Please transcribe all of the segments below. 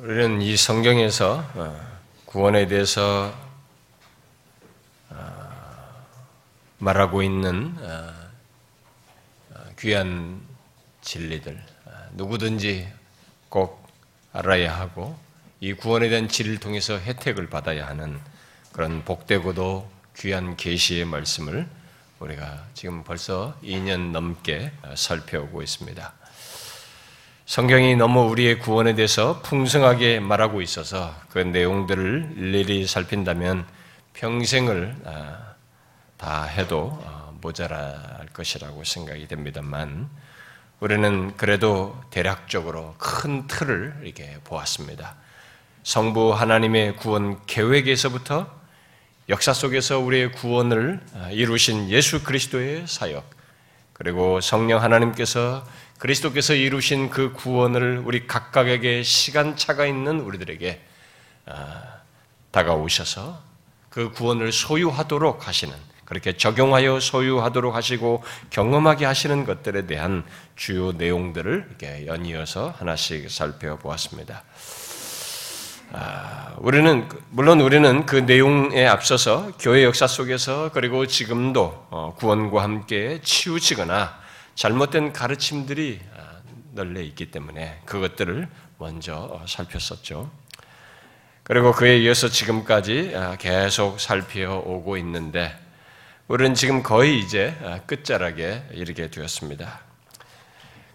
우리는 이 성경에서 어, 구원에 대해서 어, 말하고 있는 어, 귀한 진리들 누구든지 꼭 알아야 하고 이 구원에 대한 진리를 통해서 혜택을 받아야 하는 그런 복되고도 귀한 계시의 말씀을 우리가 지금 벌써 2년 넘게 살펴오고 있습니다. 성경이 너무 우리의 구원에 대해서 풍성하게 말하고 있어서 그 내용들을 일일이 살핀다면 평생을 아, 다 해도 어, 모자랄 것이라고 생각이 됩니다만 우리는 그래도 대략적으로 큰 틀을 이렇게 보았습니다. 성부 하나님의 구원 계획에서부터 역사 속에서 우리의 구원을 아, 이루신 예수 그리스도의 사역, 그리고 성령 하나님께서 그리스도께서 이루신 그 구원을 우리 각각에게 시간차가 있는 우리들에게 아, 다가오셔서 그 구원을 소유하도록 하시는 그렇게 적용하여 소유하도록 하시고 경험하게 하시는 것들에 대한 주요 내용들을 이렇게 연이어서 하나씩 살펴보았습니다. 아, 우리는 물론 우리는 그 내용에 앞서서 교회 역사 속에서 그리고 지금도 어, 구원과 함께 치우치거나 잘못된 가르침들이 아, 널려 있기 때문에 그것들을 먼저 어, 살폈었죠. 그리고 그에 이어서 지금까지 아, 계속 살펴오고 있는데 우리는 지금 거의 이제 아, 끝자락에 이르게 되었습니다.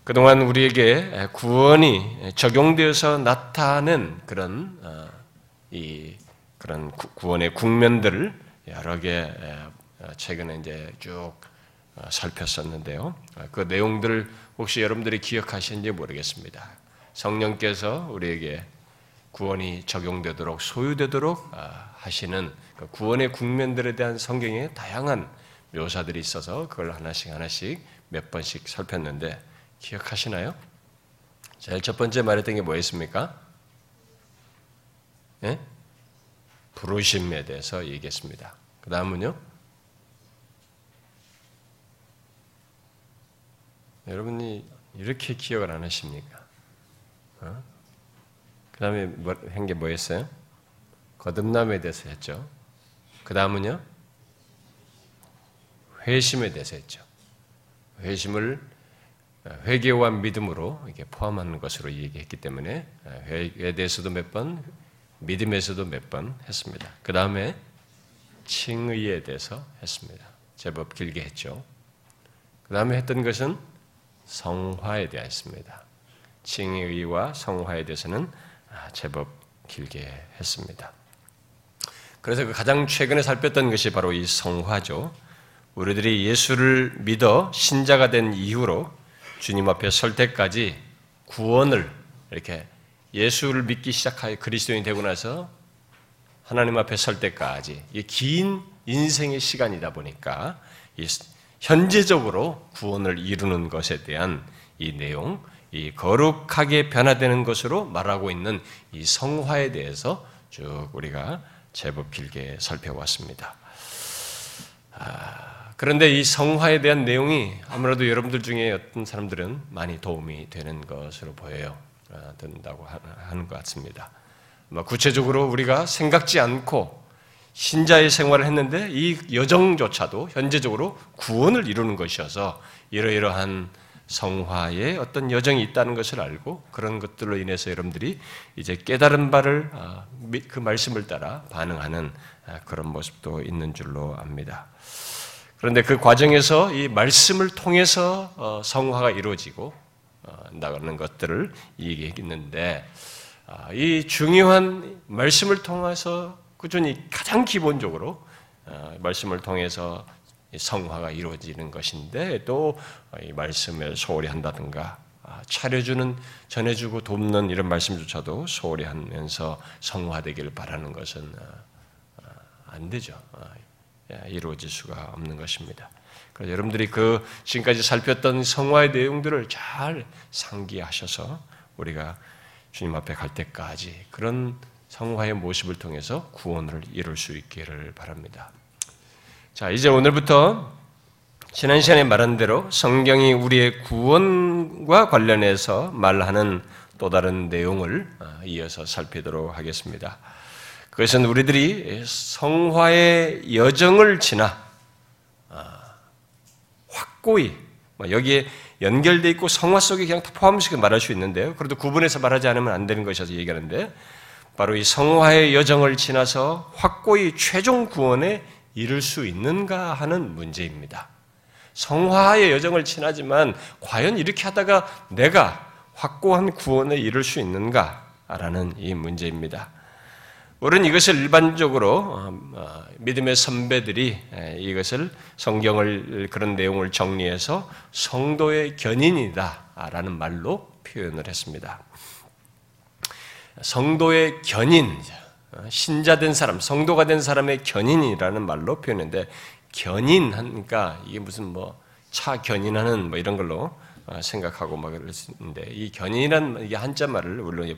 그동안 우리에게 구원이 적용되어서 나타낸 그런 어, 이 그런 구원의 국면들을 여러 개 최근에 이제 쭉 어, 살폈었는데요. 어, 그 내용들을 혹시 여러분들이 기억하시는지 모르겠습니다. 성령께서 우리에게 구원이 적용되도록 소유되도록 어, 하시는 그 구원의 국면들에 대한 성경의 다양한 묘사들이 있어서 그걸 하나씩 하나씩 몇 번씩 살폈는데 기억하시나요? 제일 첫 번째 말했던 게 뭐였습니까? 예? 부르심에 대해서 얘기했습니다. 그 다음은요? 여러분이 이렇게 기억을 안 하십니까? 어? 그 다음에 뭐, 한게 뭐였어요? 거듭남에 대해서 했죠. 그 다음은요? 회심에 대해서 했죠. 회심을 회개와 믿음으로 이렇게 포함하는 것으로 얘기했기 때문에 회개에 대해서도 몇 번, 믿음에서도 몇 번 했습니다. 그 다음에 칭의에 대해서 했습니다. 제법 길게 했죠. 그 다음에 했던 것은 성화에 대하였습니다. 칭의와 성화에 대해서는 아, 제법 길게 했습니다. 그래서 그 가장 최근에 살폈던 것이 바로 이 성화죠. 우리들이 예수를 믿어 신자가 된 이후로 주님 앞에 설 때까지 구원을 이렇게 예수를 믿기 시작하여 그리스도인이 되고 나서 하나님 앞에 설 때까지 긴 인생의 시간이다 보니까 현재적으로 구원을 이루는 것에 대한 이 내용, 이 거룩하게 변화되는 것으로 말하고 있는 이 성화에 대해서 쭉 우리가 제법 길게 살펴왔습니다. 아, 그런데 이 성화에 대한 내용이 아무래도 여러분들 중에 어떤 사람들은 많이 도움이 되는 것으로 보여요. 아, 된다고 하는 것 같습니다. 구체적으로 우리가 생각지 않고 신자의 생활을 했는데 이 여정조차도 현재적으로 구원을 이루는 것이어서 이러이러한 성화의 어떤 여정이 있다는 것을 알고 그런 것들로 인해서 여러분들이 이제 깨달은 바를 아, 그 말씀을 따라 반응하는 아, 그런 모습도 있는 줄로 압니다. 그런데 그 과정에서 이 말씀을 통해서 어, 성화가 이루어지고 어, 나가는 것들을 얘기했는데 아, 이 중요한 말씀을 통해서 꾸준히 가장 기본적으로 어, 말씀을 통해서 성화가 이루어지는 것인데 또 이 말씀을 소홀히 한다든가 아, 차려주는 전해주고 돕는 이런 말씀조차도 소홀히 하면서 성화되기를 바라는 것은 어, 어, 안 되죠. 이루어질 수가 없는 것입니다. 그래서 여러분들이 그 지금까지 살폈던 성화의 내용들을 잘 상기하셔서 우리가 주님 앞에 갈 때까지 그런 성화의 모습을 통해서 구원을 이룰 수 있기를 바랍니다. 자, 이제 오늘부터 지난 시간에 말한 대로 성경이 우리의 구원과 관련해서 말하는 또 다른 내용을 이어서 살피도록 하겠습니다. 그것은 우리들이 성화의 여정을 지나 확고히 뭐 여기에 연결돼 있고 성화 속에 그냥 포함시켜 말할 수 있는데요. 그래도 구분해서 말하지 않으면 안 되는 것이어서 얘기하는데 바로 이 성화의 여정을 지나서 확고히 최종 구원에 이를 수 있는가 하는 문제입니다. 성화의 여정을 지나지만 과연 이렇게 하다가 내가 확고한 구원에 이를 수 있는가라는 이 문제입니다. 우리는 이것을 일반적으로 어, 어, 믿음의 선배들이 이것을 성경을 그런 내용을 정리해서 성도의 견인이다라는 말로 표현을 했습니다. 성도의 견인, 어, 신자된 사람, 성도가 된 사람의 견인이라는 말로 표현했는데 견인하니까 이게 무슨 뭐 차 견인하는 뭐 이런 걸로 생각하고 막 그랬는데 이 견인이란 이게 한자 말을 물론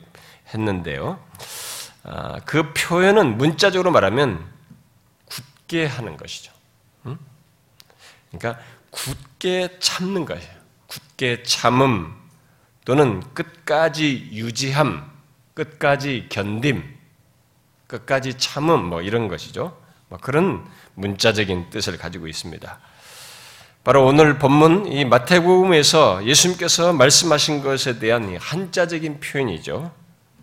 했는데요. 아, 그 표현은 문자적으로 말하면 굳게 하는 것이죠. 그러니까 굳게 참는 것이에요. 굳게 참음 또는 끝까지 유지함, 끝까지 견딤, 끝까지 참음 뭐 이런 것이죠. 뭐 그런 문자적인 뜻을 가지고 있습니다. 바로 오늘 본문 이 마태복음에서 예수님께서 말씀하신 것에 대한 한자적인 표현이죠.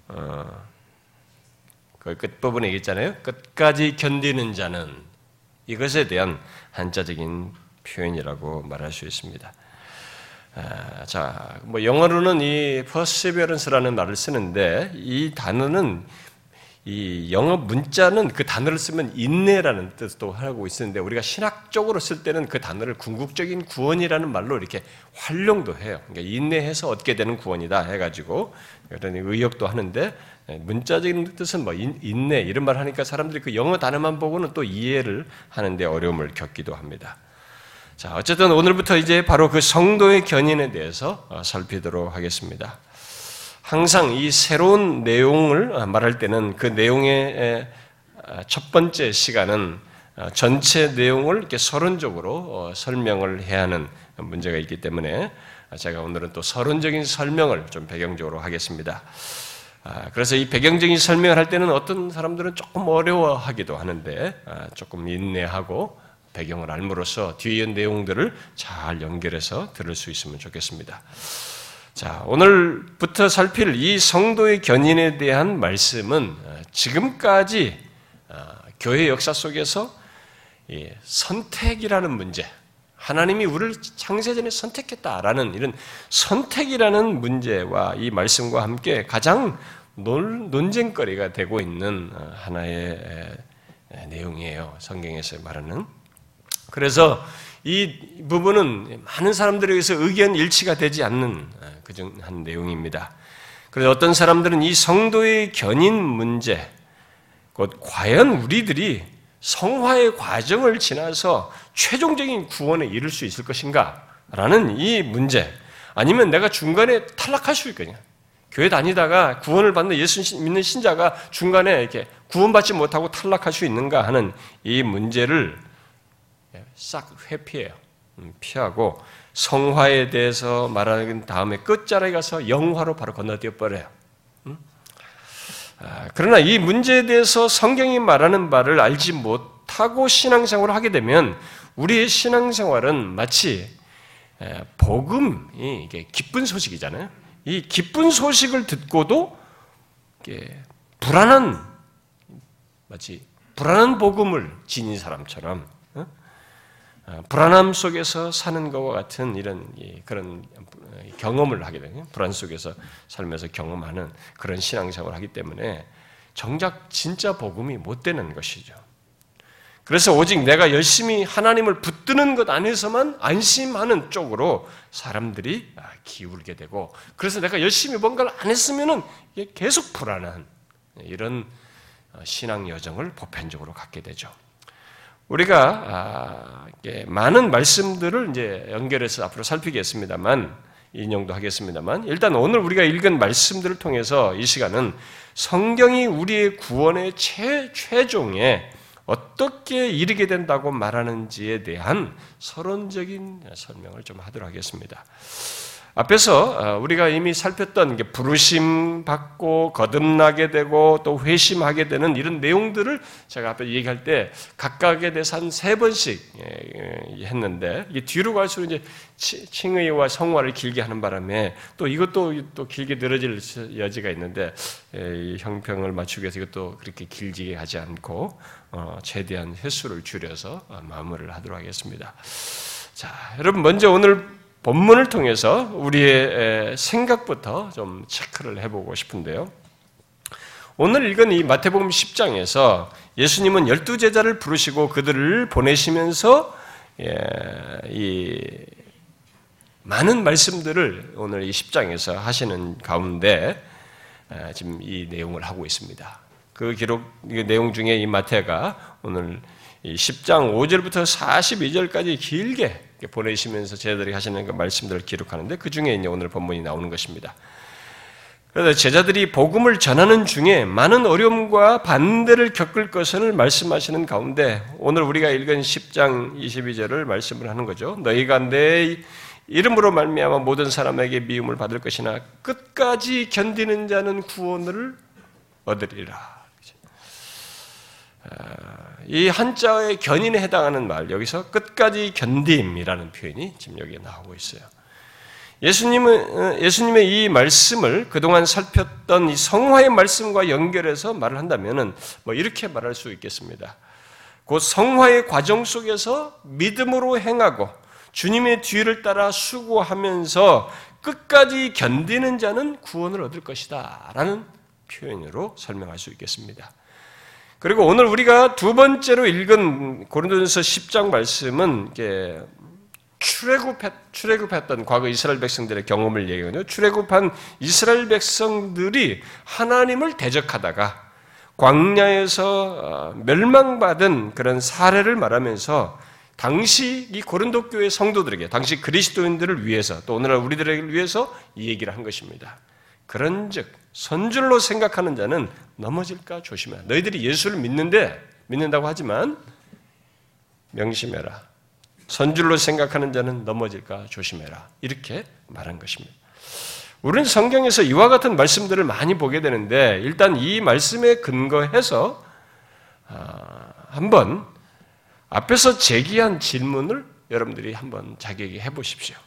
어, 그 끝부분에 있잖아요. 끝까지 견디는 자는 이것에 대한 한자적인 표현이라고 말할 수 있습니다. 아, 자, 뭐 영어로는 이 perseverance라는 말을 쓰는데 이 단어는 이 영어 문자는 그 단어를 쓰면 인내라는 뜻도 하고 있었는데 우리가 신학적으로 쓸 때는 그 단어를 궁극적인 구원이라는 말로 이렇게 활용도 해요. 그러니까 인내해서 얻게 되는 구원이다 해가지고 그런 의역도 하는데 예, 문자적인 뜻은 뭐 인내 이런 말 하니까 사람들이 그 영어 단어만 보고는 또 이해를 하는데 어려움을 겪기도 합니다. 자, 어쨌든 오늘부터 이제 바로 그 성도의 견인에 대해서 어, 살피도록 하겠습니다. 항상 이 새로운 내용을 말할 때는 그 내용의 첫 번째 시간은 어, 전체 내용을 이렇게 서론적으로 어, 설명을 해야 하는 문제가 있기 때문에 제가 오늘은 또 서론적인 설명을 좀 배경적으로 하겠습니다. 아, 그래서 이 배경적인 설명을 할 때는 어떤 사람들은 조금 어려워하기도 하는데 아, 조금 인내하고 배경을 알므로써 뒤에 내용들을 잘 연결해서 들을 수 있으면 좋겠습니다. 자, 오늘부터 살필 이 성도의 견인에 대한 말씀은 아, 지금까지 교회 역사 속에서 선택이라는 문제, 하나님이 우리를 창세전에 선택했다라는 이런 선택이라는 문제와 이 말씀과 함께 가장 논쟁거리가 되고 있는 어, 하나의 내용이에요. 성경에서 말하는. 그래서 이 부분은 많은 사람들에 의해서 의견 일치가 되지 않는 어, 그중 한 내용입니다. 그래서 어떤 사람들은 이 성도의 견인 문제, 곧 과연 우리들이 성화의 과정을 지나서 최종적인 구원에 이를 수 있을 것인가? 라는 이 문제. 아니면 내가 중간에 탈락할 수 있거든요. 교회 다니다가 구원을 받는 예수 믿는 신자가 중간에 이렇게 구원받지 못하고 탈락할 수 있는가 하는 이 문제를 싹 회피해요. 음, 피하고 성화에 대해서 말하는 다음에 끝자락에 가서 영화로 바로 건너뛰어 버려요. 아, 그러나 이 문제에 대해서 성경이 말하는 바를 알지 못하고 신앙생활을 하게 되면 우리의 신앙생활은 마치 복음이 기쁜 소식이잖아요. 이 기쁜 소식을 듣고도 불안한 마치 불안한 복음을 지닌 사람처럼 불안함 속에서 사는 것과 같은 이런 그런 경험을 하게 되요 불안 속에서 살면서 경험하는 그런 신앙생활을 하기 때문에 정작 진짜 복음이 못 되는 것이죠. 그래서 오직 내가 열심히 하나님을 붙드는 것 안에서만 안심하는 쪽으로 사람들이 기울게 되고, 그래서 내가 열심히 뭔가를 안 했으면은 계속 불안한 이런 신앙 여정을 보편적으로 갖게 되죠. 우리가 아, 많은 말씀들을 이제 연결해서 앞으로 살피겠습니다만 인용도 하겠습니다만 일단 오늘 우리가 읽은 말씀들을 통해서 이 시간은 성경이 우리의 구원의 최, 최종에 어떻게 이르게 된다고 말하는지에 대한 서론적인 설명을 좀 하도록 하겠습니다. 앞에서 어, 우리가 이미 살폈던 게 부르심 받고 거듭나게 되고 또 회심하게 되는 이런 내용들을 제가 앞에 얘기할 때 각각에 대해서 한 세 번씩 예, 예, 했는데 이게 뒤로 갈수록 이제 칭의와 성화를 길게 하는 바람에 또 이것도 또 길게 늘어질 여지가 있는데 예, 이 형평을 맞추기 위해서 이것도 그렇게 길게 하지 않고 어, 최대한 횟수를 줄여서 어, 마무리를 하도록 하겠습니다. 자, 여러분 먼저 오늘 본문을 통해서 우리의 생각부터 좀 체크를 해보고 싶은데요. 오늘 읽은 이 마태복음 10장에서 예수님은 열두 제자를 부르시고 그들을 보내시면서 예, 이 많은 말씀들을 오늘 이 10장에서 하시는 가운데 지금 이 내용을 하고 있습니다. 그 기록 내용 중에 이 마태가 오늘 10장 5절부터 42절까지 길게 보내시면서 제자들이 하시는 그 말씀들을 기록하는데 그 중에 이제 오늘 본문이 나오는 것입니다. 그래서 제자들이 복음을 전하는 중에 많은 어려움과 반대를 겪을 것을 말씀하시는 가운데 오늘 우리가 읽은 10장 22절을 말씀을 하는 거죠. 너희가 내 이름으로 말미암아 모든 사람에게 미움을 받을 것이나 끝까지 견디는 자는 구원을 얻으리라. 이 한자의 견인에 해당하는 말, 여기서 끝까지 견딤이라는 표현이 지금 여기에 나오고 있어요. 예수님은, 예수님의 이 말씀을 그동안 살폈던 이 성화의 말씀과 연결해서 말을 한다면 뭐 이렇게 말할 수 있겠습니다. 곧 성화의 과정 속에서 믿음으로 행하고 주님의 뒤를 따라 수고하면서 끝까지 견디는 자는 구원을 얻을 것이다. 라는 표현으로 설명할 수 있겠습니다. 그리고 오늘 우리가 두 번째로 읽은 고린도전서 10장 말씀은 이게 출애굽했, 출애굽했 던 과거 이스라엘 백성들의 경험을 얘기하거든요. 출애굽한 이스라엘 백성들이 하나님을 대적하다가 광야에서 어, 멸망받은 그런 사례를 말하면서 당시 이 고린도 교회 성도들에게 당시 그리스도인들을 위해서 또 오늘날 우리들을 위해서 이 얘기를 한 것입니다. 그런즉 선줄로 생각하는 자는 넘어질까 조심해. 너희들이 예수를 믿는데 믿는다고 하지만 명심해라. 선줄로 생각하는 자는 넘어질까 조심해라. 이렇게 말한 것입니다. 우리는 성경에서 이와 같은 말씀들을 많이 보게 되는데 일단 이 말씀에 근거해서 아, 한번 앞에서 제기한 질문을 여러분들이 한번 자기에게 해보십시오.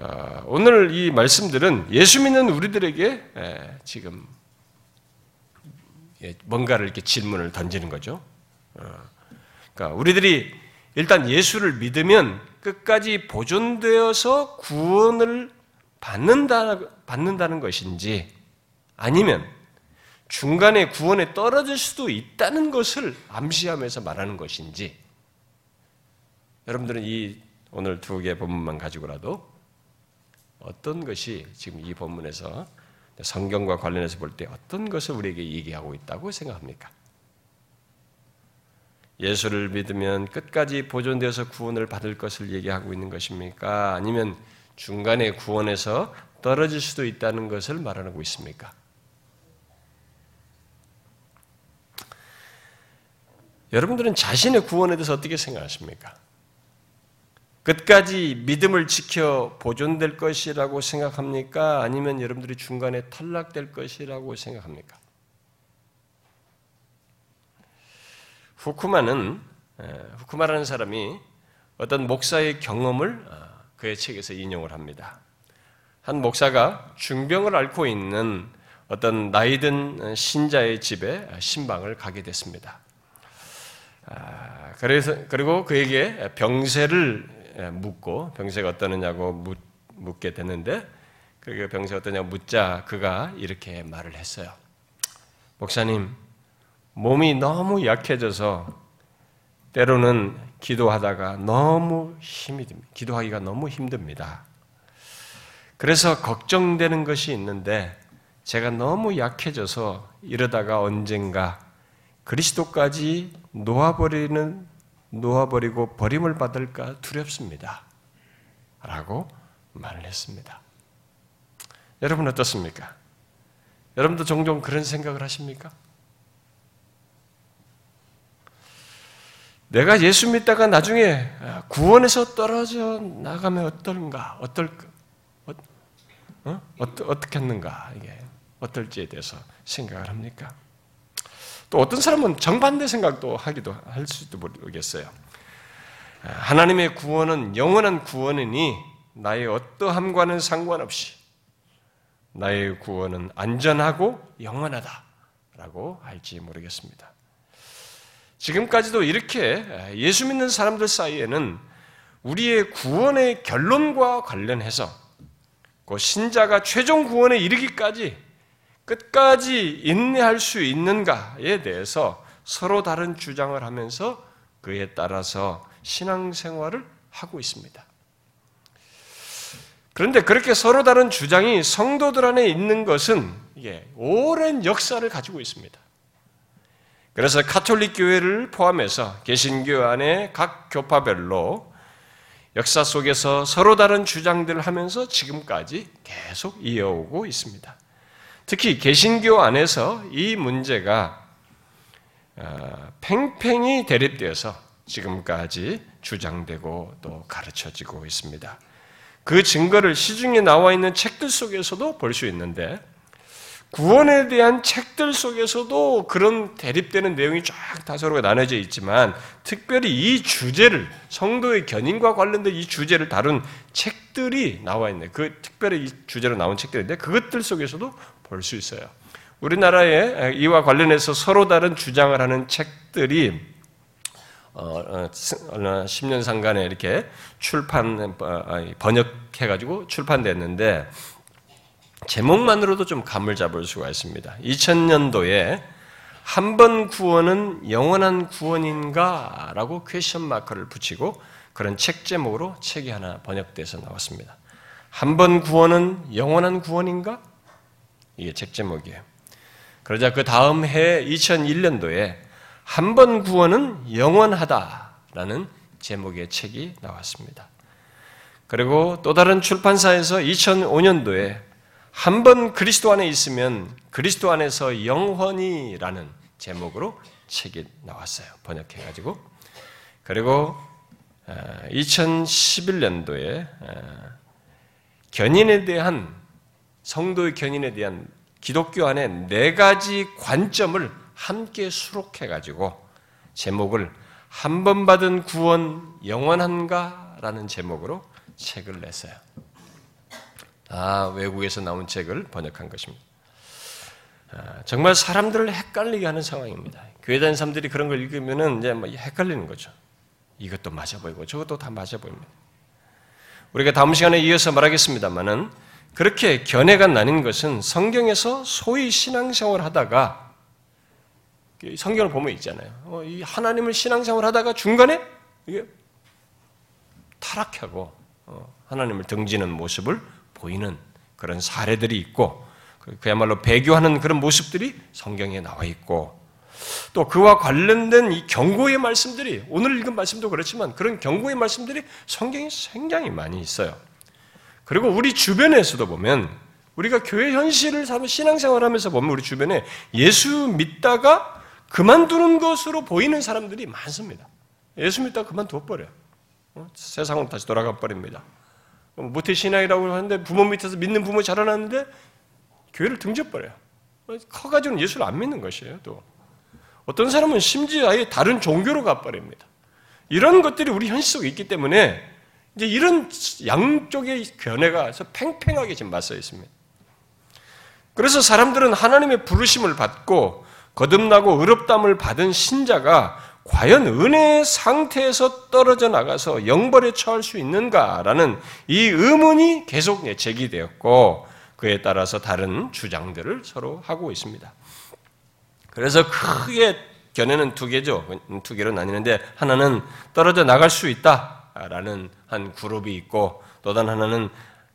아, 오늘 이 말씀들은 예수 믿는 우리들에게 지금 예, 뭔가를 이렇게 질문을 던지는 거죠. 어, 그러니까 우리들이 일단 예수를 믿으면 끝까지 보존되어서 구원을 받는다, 받는다는 것인지 아니면 중간에 구원에 떨어질 수도 있다는 것을 암시하면서 말하는 것인지 여러분들은 이 오늘 두 개 본문만 가지고라도 어떤 것이 지금 이 본문에서 성경과 관련해서 볼 때 어떤 것을 우리에게 얘기하고 있다고 생각합니까? 예수를 믿으면 끝까지 보존되어서 구원을 받을 것을 얘기하고 있는 것입니까? 아니면 중간에 구원에서 떨어질 수도 있다는 것을 말하고 있습니까? 여러분들은 자신의 구원에 대해서 어떻게 생각하십니까? 끝까지 믿음을 지켜 보존될 것이라고 생각합니까? 아니면 여러분들이 중간에 탈락될 것이라고 생각합니까? 후쿠마는 후쿠마라는 사람이 어떤 목사의 경험을 어, 그의 책에서 인용을 합니다. 한 목사가 중병을 앓고 있는 어떤 나이든 신자의 집에 신방을 가게 됐습니다. 아, 그래서 그리고 그에게 병세를 예, 묻고 병세가 어떠느냐고 묻, 묻게 됐는데 그게 병세가 어떠냐고 묻자 그가 이렇게 말을 했어요. 목사님, 몸이 너무 약해져서 때로는 기도하다가 너무 힘이 듭니다. 기도하기가 너무 힘듭니다. 그래서 걱정되는 것이 있는데 제가 너무 약해져서 이러다가 언젠가 그리스도까지 놓아버리는 놓아버리고 버림을 받을까 두렵습니다. 라고 말을 했습니다. 여러분 어떻습니까? 여러분도 종종 그런 생각을 하십니까? 내가 예수 믿다가 나중에 구원에서 떨어져 나가면 어떨까? 어떨까? 어? 어떻게 했는가 이게 어떨지에 대해서 생각을 합니까? 또 어떤 사람은 정반대 생각도 하기도 할 수도 모르겠어요. 하나님의 구원은 영원한 구원이니 나의 어떠함과는 상관없이 나의 구원은 안전하고 영원하다라고 할지 모르겠습니다. 지금까지도 이렇게 예수 믿는 사람들 사이에는 우리의 구원의 결론과 관련해서 그 신자가 최종 구원에 이르기까지 끝까지 인내할 수 있는가에 대해서 서로 다른 주장을 하면서 그에 따라서 신앙생활을 하고 있습니다. 그런데 그렇게 서로 다른 주장이 성도들 안에 있는 것은 오랜 역사를 가지고 있습니다. 그래서 카톨릭 교회를 포함해서 개신교 안에 각 교파별로 역사 속에서 서로 다른 주장들을 하면서 지금까지 계속 이어오고 있습니다. 특히 개신교 안에서 이 문제가 어, 팽팽히 대립되어서 지금까지 주장되고 또 가르쳐지고 있습니다. 그 증거를 시중에 나와 있는 책들 속에서도 볼 수 있는데 구원에 대한 책들 속에서도 그런 대립되는 내용이 쫙 다소로 나눠져 있지만 특별히 이 주제를 성도의 견인과 관련된 이 주제를 다룬 책들이 나와 있네. 그 특별히 이 주제로 나온 책들인데 그것들 속에서도 볼 수 있어요. 우리나라에 이와 관련해서 서로 다른 주장을 하는 책들이 어, 10년 어, 상간에 이렇게 출판 어, 번역해가지고 출판됐는데 제목만으로도 좀 감을 잡을 수가 있습니다. 2000년도에 한 번 구원은 영원한 구원인가? 라고 question mark를 붙이고 그런 책 제목으로 책이 하나 번역돼서 나왔습니다. 한 번 구원은 영원한 구원인가? 이게 책 제목이에요. 그러자 그 다음 해 2001년도에 한 번 구원은 영원하다라는 제목의 책이 나왔습니다. 그리고 또 다른 출판사에서 2005년도에 한 번 그리스도 안에 있으면 그리스도 안에서 영원히라는 제목으로 책이 나왔어요. 번역해가지고. 그리고 2011년도에 어, 어, 견인에 대한 성도의 견인에 대한 기독교 안에 네 가지 관점을 함께 수록해 가지고 제목을 한 번 받은 구원 영원한가라는 제목으로 책을 냈어요. 아, 외국에서 나온 책을 번역한 것입니다. 아, 정말 사람들을 헷갈리게 하는 상황입니다. 교회 다니는 사람들이 그런 걸 읽으면은 이제 뭐 헷갈리는 거죠. 이것도 맞아 보이고 저것도 다 맞아 보입니다. 우리가 다음 시간에 이어서 말하겠습니다만은 그렇게 견해가 나뉜 것은 성경에서 소위 신앙생활 하다가 성경을 보면 있잖아요. 어, 이 하나님을 신앙생활 하다가 중간에 이게 타락하고 어, 하나님을 등지는 모습을 보이는 그런 사례들이 있고 그, 그야말로 배교하는 그런 모습들이 성경에 나와 있고 또 그와 관련된 이 경고의 말씀들이 오늘 읽은 말씀도 그렇지만 그런 경고의 말씀들이 성경에 굉장히 많이 있어요. 그리고 우리 주변에서도 보면 우리가 교회 현실을 신앙생활하면서 보면 우리 주변에 예수 믿다가 그만두는 것으로 보이는 사람들이 많습니다. 예수 믿다가 그만둬 버려요. 어? 세상으로 다시 돌아가 버립니다. 모태 신앙이라고 하는데 부모 밑에서 믿는 부모 자라났는데 교회를 등져버려요. 커가지고는 예수를 안 믿는 것이에요. 또 어떤 사람은 심지어 아예 다른 종교로 가버립니다. 이런 것들이 우리 현실 속에 있기 때문에 이제 이런 양쪽의 견해가 팽팽하게 지금 맞서 있습니다. 그래서 사람들은 하나님의 부르심을 받고 거듭나고 의롭담을 받은 신자가 과연 은혜의 상태에서 떨어져 나가서 영벌에 처할 수 있는가라는 이 의문이 계속 제기되었고 그에 따라서 다른 주장들을 서로 하고 있습니다. 그래서 크게 견해는 두 개죠. 두 개로 나뉘는데 하나는 떨어져 나갈 수 있다 라는 한 그룹이 있고 또 다른 하나는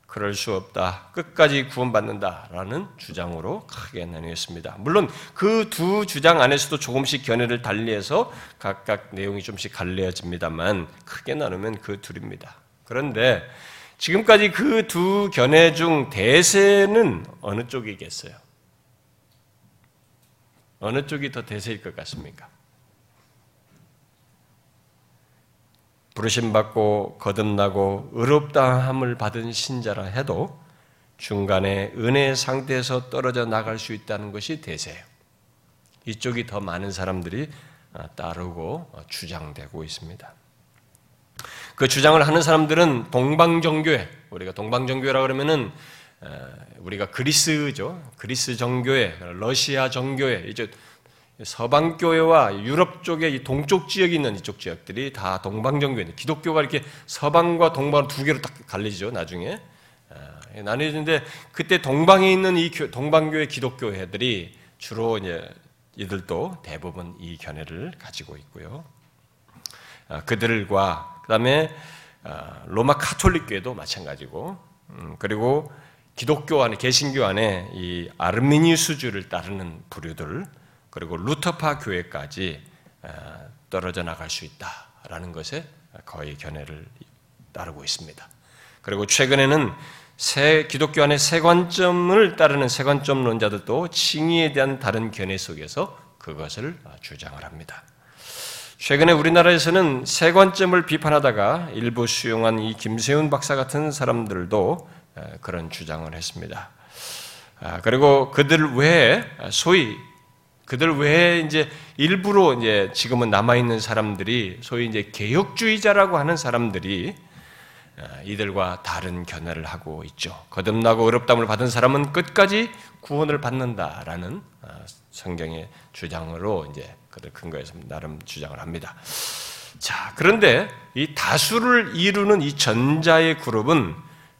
그럴 수 없다. 끝까지 구원받는다라는 주장으로 크게 나뉘었습니다. 물론 그 두 주장 안에서도 조금씩 견해를 달리해서 각각 내용이 좀씩 갈려집니다만 크게 나누면 그 둘입니다. 그런데 지금까지 그 두 견해 중 대세는 어느 쪽이겠어요? 어느 쪽이 더 대세일 것 같습니까? 부르심 받고 거듭나고 의롭다함을 받은 신자라 해도 중간에 은혜 상태에서 떨어져 나갈 수 있다는 것이 대세예요. 이쪽이 더 많은 사람들이 어, 따르고 어, 주장되고 있습니다. 그 주장을 하는 사람들은 동방정교회, 우리가 동방정교회라 그러면은 어, 우리가 그리스죠. 그리스 정교회, 러시아 정교회, 이제 서방 교회와 유럽 쪽에 이 동쪽 지역에 있는 이쪽 지역들이 다 동방정교회. 기독교가 이렇게 서방과 동방 두 개로 딱 갈리죠. 나중에 나뉘는데 그때 동방에 있는 이 동방교회 기독교회들이 주로 이제 이들도 대부분 이 견해를 가지고 있고요. 아, 그들과 그다음에 아, 로마 카톨릭교회도 마찬가지고 음, 그리고 기독교 안에 개신교 안에 이 아르미니스주를 따르는 부류들 그리고 루터파 교회까지 아, 떨어져 나갈 수 있다라는 것에 거의 견해를 따르고 있습니다. 그리고 최근에는 새 기독교 안의 세 관점을 따르는 세 관점론자들도 칭의에 대한 다른 견해 속에서 그것을 주장을 합니다. 최근에 우리나라에서는 세 관점을 비판하다가 일부 수용한 이 김세훈 박사 같은 사람들도 그런 주장을 했습니다. 아, 그리고 그들 외에 소위 그들 외에 이제 일부로 이제 지금은 남아 있는 사람들이 소위 이제 개혁주의자라고 하는 사람들이 어, 이들과 다른 견해를 하고 있죠. 거듭나고 어렵담을 받은 사람은 끝까지 구원을 받는다라는 어, 성경의 주장으로 이제 그들 근거해서 나름 주장을 합니다. 자, 그런데 이 다수를 이루는 이 전자의 그룹은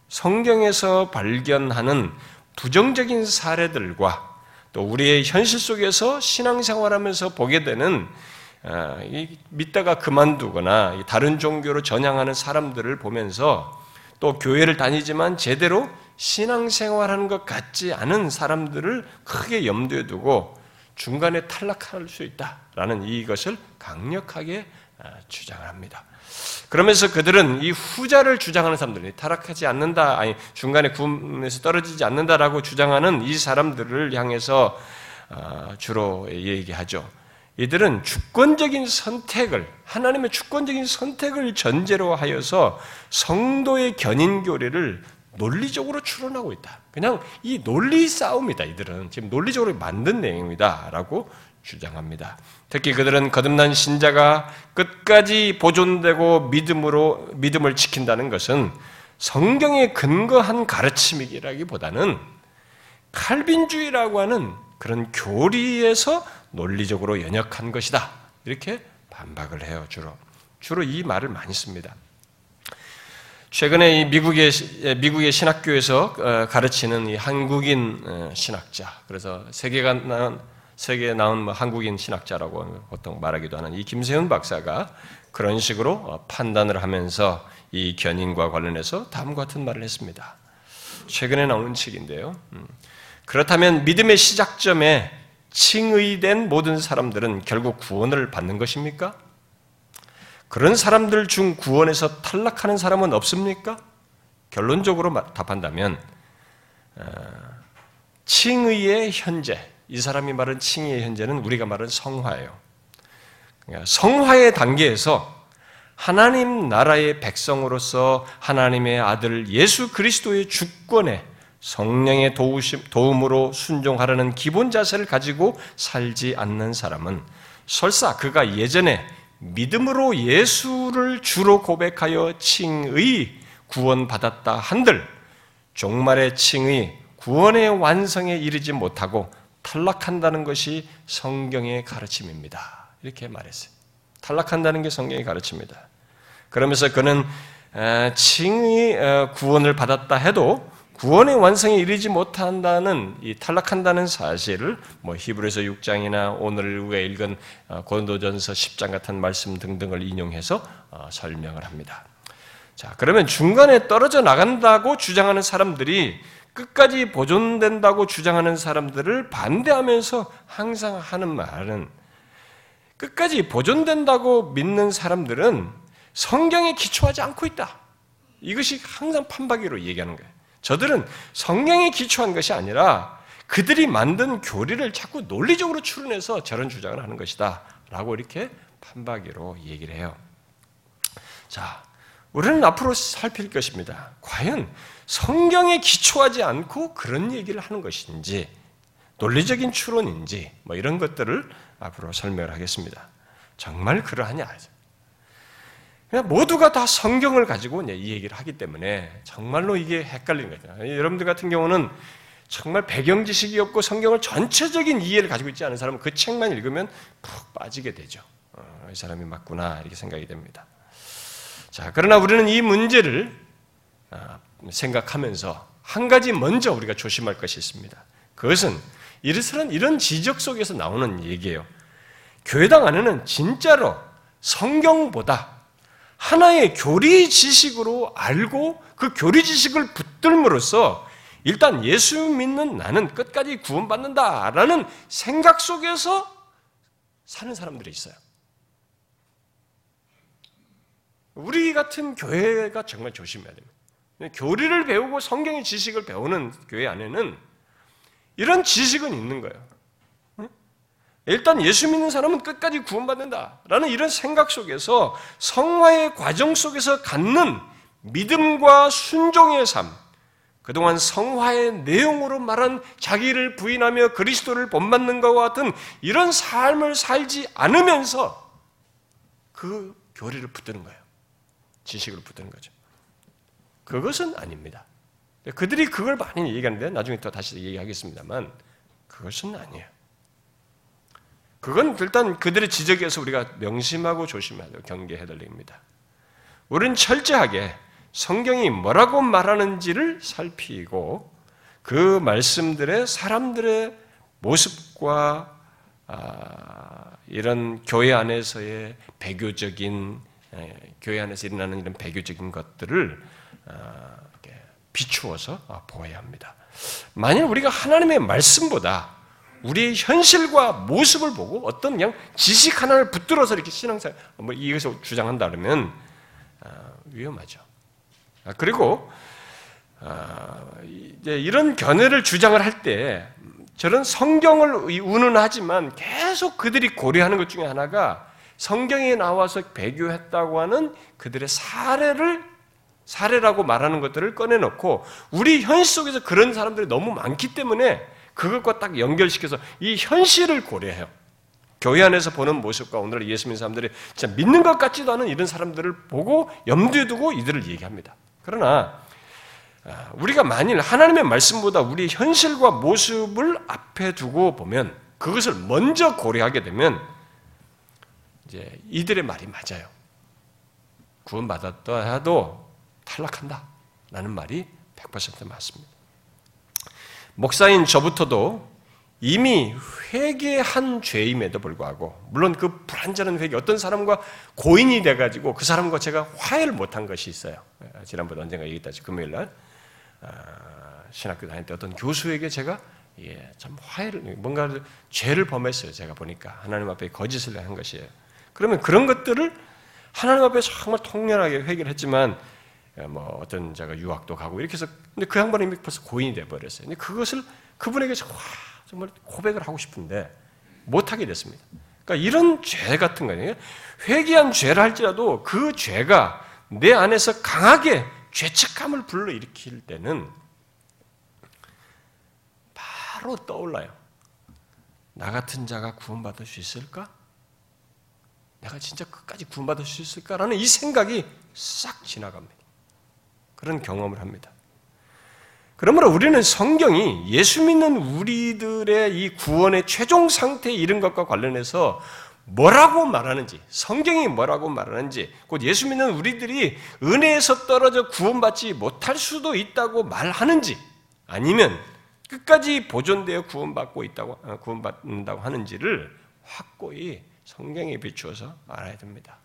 성경에서 발견하는 부정적인 사례들과 또 우리의 현실 속에서 신앙생활하면서 보게 되는 아, 믿다가 그만두거나 다른 종교로 전향하는 사람들을 보면서 또 교회를 다니지만 제대로 신앙생활하는 것 같지 않은 사람들을 크게 염두에 두고 중간에 탈락할 수 있다라는 이것을 강력하게 아, 주장을 합니다. 그러면서 그들은 이 후자를 주장하는 사람들이 타락하지 않는다, 아니 중간에 구에서 떨어지지 않는다라고 주장하는 이 사람들을 향해서 아, 주로 얘기하죠. 이들은 주권적인 선택을 하나님의 주권적인 선택을 전제로 하여서 성도의 견인 교리를 논리적으로 추론하고 있다. 그냥 이 논리 싸움이다. 이들은 지금 논리적으로 만든 내용이다라고 주장합니다. 특히 그들은 거듭난 신자가 끝까지 보존되고 믿음으로 믿음을 지킨다는 것은 성경에 근거한 가르침이라기보다는 칼빈주의라고 하는 그런 교리에서 논리적으로 연역한 것이다. 이렇게 반박을 해요, 주로. 주로 이 말을 많이 씁니다. 최근에 이 미국의, 미국의 신학교에서 어, 가르치는 이 한국인 어, 신학자, 그래서 나온, 세계에 나온 뭐 한국인 신학자라고 보통 말하기도 하는 이 김세훈 박사가 그런 식으로 어, 판단을 하면서 이 견인과 관련해서 다음과 같은 말을 했습니다. 최근에 나온 책인데요. 음. 그렇다면 믿음의 시작점에 칭의된 모든 사람들은 결국 구원을 받는 것입니까? 그런 사람들 중 구원에서 탈락하는 사람은 없습니까? 결론적으로 답한다면 어, 칭의의 현재, 이 사람이 말한 칭의의 현재는 우리가 말하는 성화예요. 그러니까 성화의 단계에서 하나님 나라의 백성으로서 하나님의 아들 예수 그리스도의 주권에 성령의 도움으로 순종하라는 기본 자세를 가지고 살지 않는 사람은 설사 그가 예전에 믿음으로 예수를 주로 고백하여 칭의 구원받았다 한들 종말의 칭의 구원의 완성에 이르지 못하고 탈락한다는 것이 성경의 가르침입니다. 이렇게 말했어요. 탈락한다는 게 성경의 가르침입니다. 그러면서 그는 칭의 어, 구원을 받았다 해도 구원의 완성에 이르지 못한다는 이 탈락한다는 사실을 뭐 히브리서 6장이나 오늘 우리가 읽은 어, 고린도전서 10장 같은 말씀 등등을 인용해서 어, 설명을 합니다. 자, 그러면 중간에 떨어져 나간다고 주장하는 사람들이 끝까지 보존된다고 주장하는 사람들을 반대하면서 항상 하는 말은 끝까지 보존된다고 믿는 사람들은 성경에 기초하지 않고 있다. 이것이 항상 판박이로 얘기하는 거예요. 저들은 성경에 기초한 것이 아니라 그들이 만든 교리를 자꾸 논리적으로 추론해서 저런 주장을 하는 것이다. 라고 이렇게 판박이로 얘기를 해요. 자, 우리는 앞으로 살필 것입니다. 과연 성경에 기초하지 않고 그런 얘기를 하는 것인지, 논리적인 추론인지, 뭐 이런 것들을 앞으로 설명을 하겠습니다. 정말 그러하냐? 그냥 모두가 다 성경을 가지고 이 얘기를 하기 때문에 정말로 이게 헷갈리는 거죠. 여러분들 같은 경우는 정말 배경 지식이 없고 성경을 전체적인 이해를 가지고 있지 않은 사람은 그 책만 읽으면 푹 빠지게 되죠. 어, 이 사람이 맞구나 이렇게 생각이 됩니다. 자, 그러나 우리는 이 문제를 아, 생각하면서 한 가지 먼저 우리가 조심할 것이 있습니다. 그것은 이르스는 이런 지적 속에서 나오는 얘기예요. 교회당 안에는 진짜로 성경보다 하나의 교리 지식으로 알고 그 교리 지식을 붙들므로써 일단 예수 믿는 나는 끝까지 구원받는다라는 생각 속에서 사는 사람들이 있어요. 우리 같은 교회가 정말 조심해야 됩니다. 교리를 배우고 성경의 지식을 배우는 교회 안에는 이런 지식은 있는 거예요. 일단 예수 믿는 사람은 끝까지 구원받는다라는 이런 생각 속에서 성화의 과정 속에서 갖는 믿음과 순종의 삶, 그동안 성화의 내용으로 말한 자기를 부인하며 그리스도를 본받는 것과 같은 이런 삶을 살지 않으면서 그 교리를 붙드는 거예요. 지식을 붙드는 거죠. 그것은 아닙니다. 그들이 그걸 많이 얘기하는데 나중에 또 다시 얘기하겠습니다만 그것은 아니에요. 그건 일단 그들의 지적에서 우리가 명심하고 조심해야 돼요. 경계해야 될 일입니다. 우리는 철저하게 성경이 뭐라고 말하는지를 살피고 그 말씀들의 사람들의 모습과 아, 이런 교회 안에서의 배교적인 교회 안에서 일어나는 이런 배교적인 것들을 아, 비추어서 보아야 합니다. 만약 우리가 하나님의 말씀보다 우리의 현실과 모습을 보고 어떤 그냥 지식 하나를 붙들어서 이렇게 신앙생활, 뭐 이것을 주장한다 그러면 아, 위험하죠. 아, 그리고 아, 이제 이런 견해를 주장을 할 때 저런 성경을 운운하지만 계속 그들이 고려하는 것 중에 하나가 성경에 나와서 배교했다고 하는 그들의 사례를 사례라고 말하는 것들을 꺼내놓고 우리 현실 속에서 그런 사람들이 너무 많기 때문에 그것과 딱 연결시켜서 이 현실을 고려해요. 교회 안에서 보는 모습과 오늘 예수 믿는 사람들이 진짜 믿는 것 같지도 않은 이런 사람들을 보고 염두에 두고 이들을 얘기합니다. 그러나 아, 우리가 만일 하나님의 말씀보다 우리 현실과 모습을 앞에 두고 보면 그것을 먼저 고려하게 되면 이제 이들의 말이 맞아요. 구원받았다 해도 탈락한다. 라는 말이 100% 맞습니다. 목사인 저부터도 이미 회개한 죄임에도 불구하고 물론 그 불완전한 회개 어떤 사람과 고인이 돼 가지고 그 사람과 제가 화해를 못한 것이 있어요. 지난번에 언젠가 얘기했다지 금요일 날 아, 신학교 다닐 때 어떤 교수에게 제가 예, 참 화해를 뭔가 죄를 범했어요. 제가 보니까 하나님 앞에 거짓을 한 것이에요. 그러면 그런 것들을 하나님 앞에 정말 통렬하게 회개를 했지만 예, 뭐 어떤 자가 유학도 가고 이렇게 해서 근데 그 양반이 벌써 고인이 돼 버렸어요. 근데 그것을 그분에게 정말 고백을 하고 싶은데 못 하게 됐습니다. 그러니까 이런 죄 같은 거예요. 회개한 죄를 할지라도 그 죄가 내 안에서 강하게 죄책감을 불러일으킬 때는 바로 떠올라요. 나 같은 자가 구원받을 수 있을까? 내가 진짜 끝까지 구원받을 수 있을까라는 이 생각이 싹 지나갑니다. 그런 경험을 합니다. 그러므로 우리는 성경이 예수 믿는 우리들의 이 구원의 최종 상태에 이른 것과 관련해서 뭐라고 말하는지, 성경이 뭐라고 말하는지, 곧 예수 믿는 우리들이 은혜에서 떨어져 구원받지 못할 수도 있다고 말하는지, 아니면 끝까지 보존되어 구원받고 있다고, 어, 구원받는다고 하는지를 확고히 성경에 비추어서 알아야 됩니다.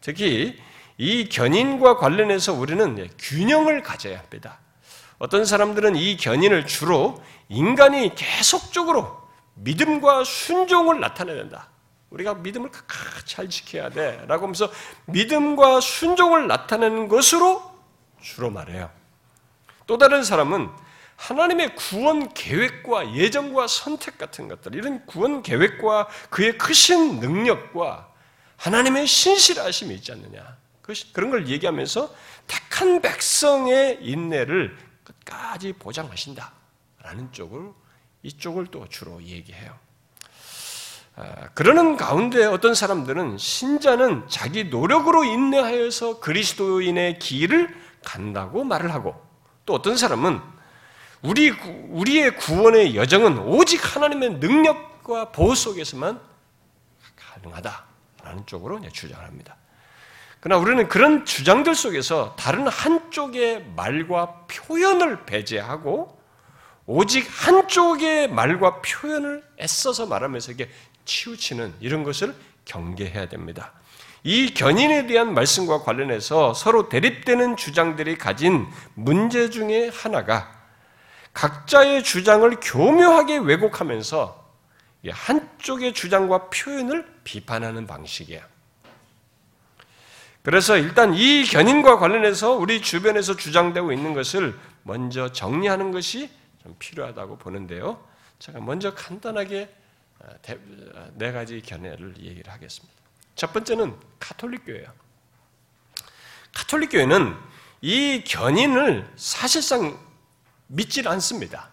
특히 이 견인과 관련해서 우리는 균형을 가져야 합니다. 어떤 사람들은 이 견인을 주로 인간이 계속적으로 믿음과 순종을 나타내야 된다. 우리가 믿음을 잘 지켜야 돼. 라고 하면서 믿음과 순종을 나타내는 것으로 주로 말해요. 또 다른 사람은 하나님의 구원 계획과 예정과 선택 같은 것들, 이런 구원 계획과 그의 크신 능력과 하나님의 신실하심이 있지 않느냐. 그런 걸 얘기하면서 택한 백성의 인내를 끝까지 보장하신다라는 쪽을 이쪽을 또 주로 얘기해요. 아, 그러는 가운데 어떤 사람들은 신자는 자기 노력으로 인내하여서 그리스도인의 길을 간다고 말을 하고 또 어떤 사람은 우리 우리의 구원의 여정은 오직 하나님의 능력과 보호 속에서만 가능하다라는 쪽으로 주장합니다. 그러나 우리는 그런 주장들 속에서 다른 한쪽의 말과 표현을 배제하고 오직 한쪽의 말과 표현을 애써서 말하면서 이게 치우치는 이런 것을 경계해야 됩니다. 이 견인에 대한 말씀과 관련해서 서로 대립되는 주장들이 가진 문제 중에 하나가 각자의 주장을 교묘하게 왜곡하면서 한쪽의 주장과 표현을 비판하는 방식이에요. 그래서 일단 이 견인과 관련해서 우리 주변에서 주장되고 있는 것을 먼저 정리하는 것이 좀 필요하다고 보는데요. 제가 먼저 간단하게 아, 아, 네 가지 견해를 얘기를 하겠습니다. 첫 번째는 카톨릭 교회예요. 카톨릭 교회는 이 견인을 사실상 믿질 않습니다.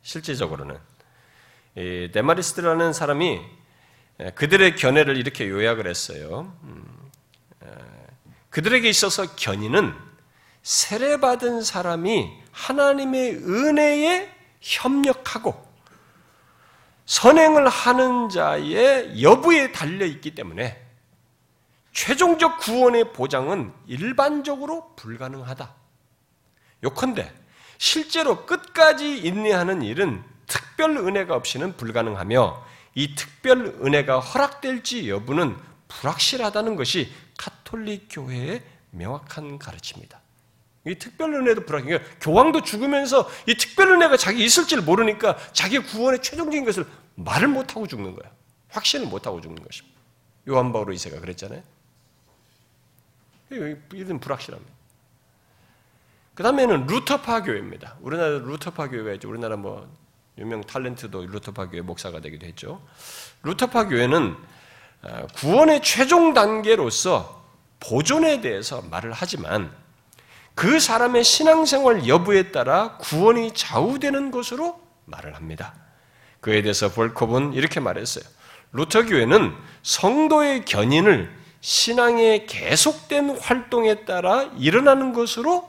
실제적으로는 데마레스트라는 사람이 그들의 견해를 이렇게 요약을 했어요. 음, 그들에게 있어서 견인은 세례받은 사람이 하나님의 은혜에 협력하고 선행을 하는 자의 여부에 달려 있기 때문에 최종적 구원의 보장은 일반적으로 불가능하다. 요컨대 실제로 끝까지 인내하는 일은 특별 은혜가 없이는 불가능하며 이 특별 은혜가 허락될지 여부는 불확실하다는 것이 카톨릭 교회의 명확한 가르침입니다. 이 특별 은혜도 불확해. 그러니까 교황도 죽으면서 이 특별 은혜가 자기 있을지를 모르니까 자기 구원의 최종적인 것을 말을 못하고 죽는 거야. 확신을 못하고 죽는 것입니다. 요한 바오로 이세가 그랬잖아요. 이건 불확실합니다. 그 다음에는 루터파 교회입니다. 우리나라 루터파 교회가. 우리나라 뭐 유명 탤런트도 루터파 교회 목사가 되기도 했죠. 루터파 교회는 어, 구원의 최종 단계로서 보존에 대해서 말을 하지만 그 사람의 신앙생활 여부에 따라 구원이 좌우되는 것으로 말을 합니다. 그에 대해서 볼컵은 이렇게 말했어요. 루터 교회는 성도의 견인을 신앙의 계속된 활동에 따라 일어나는 것으로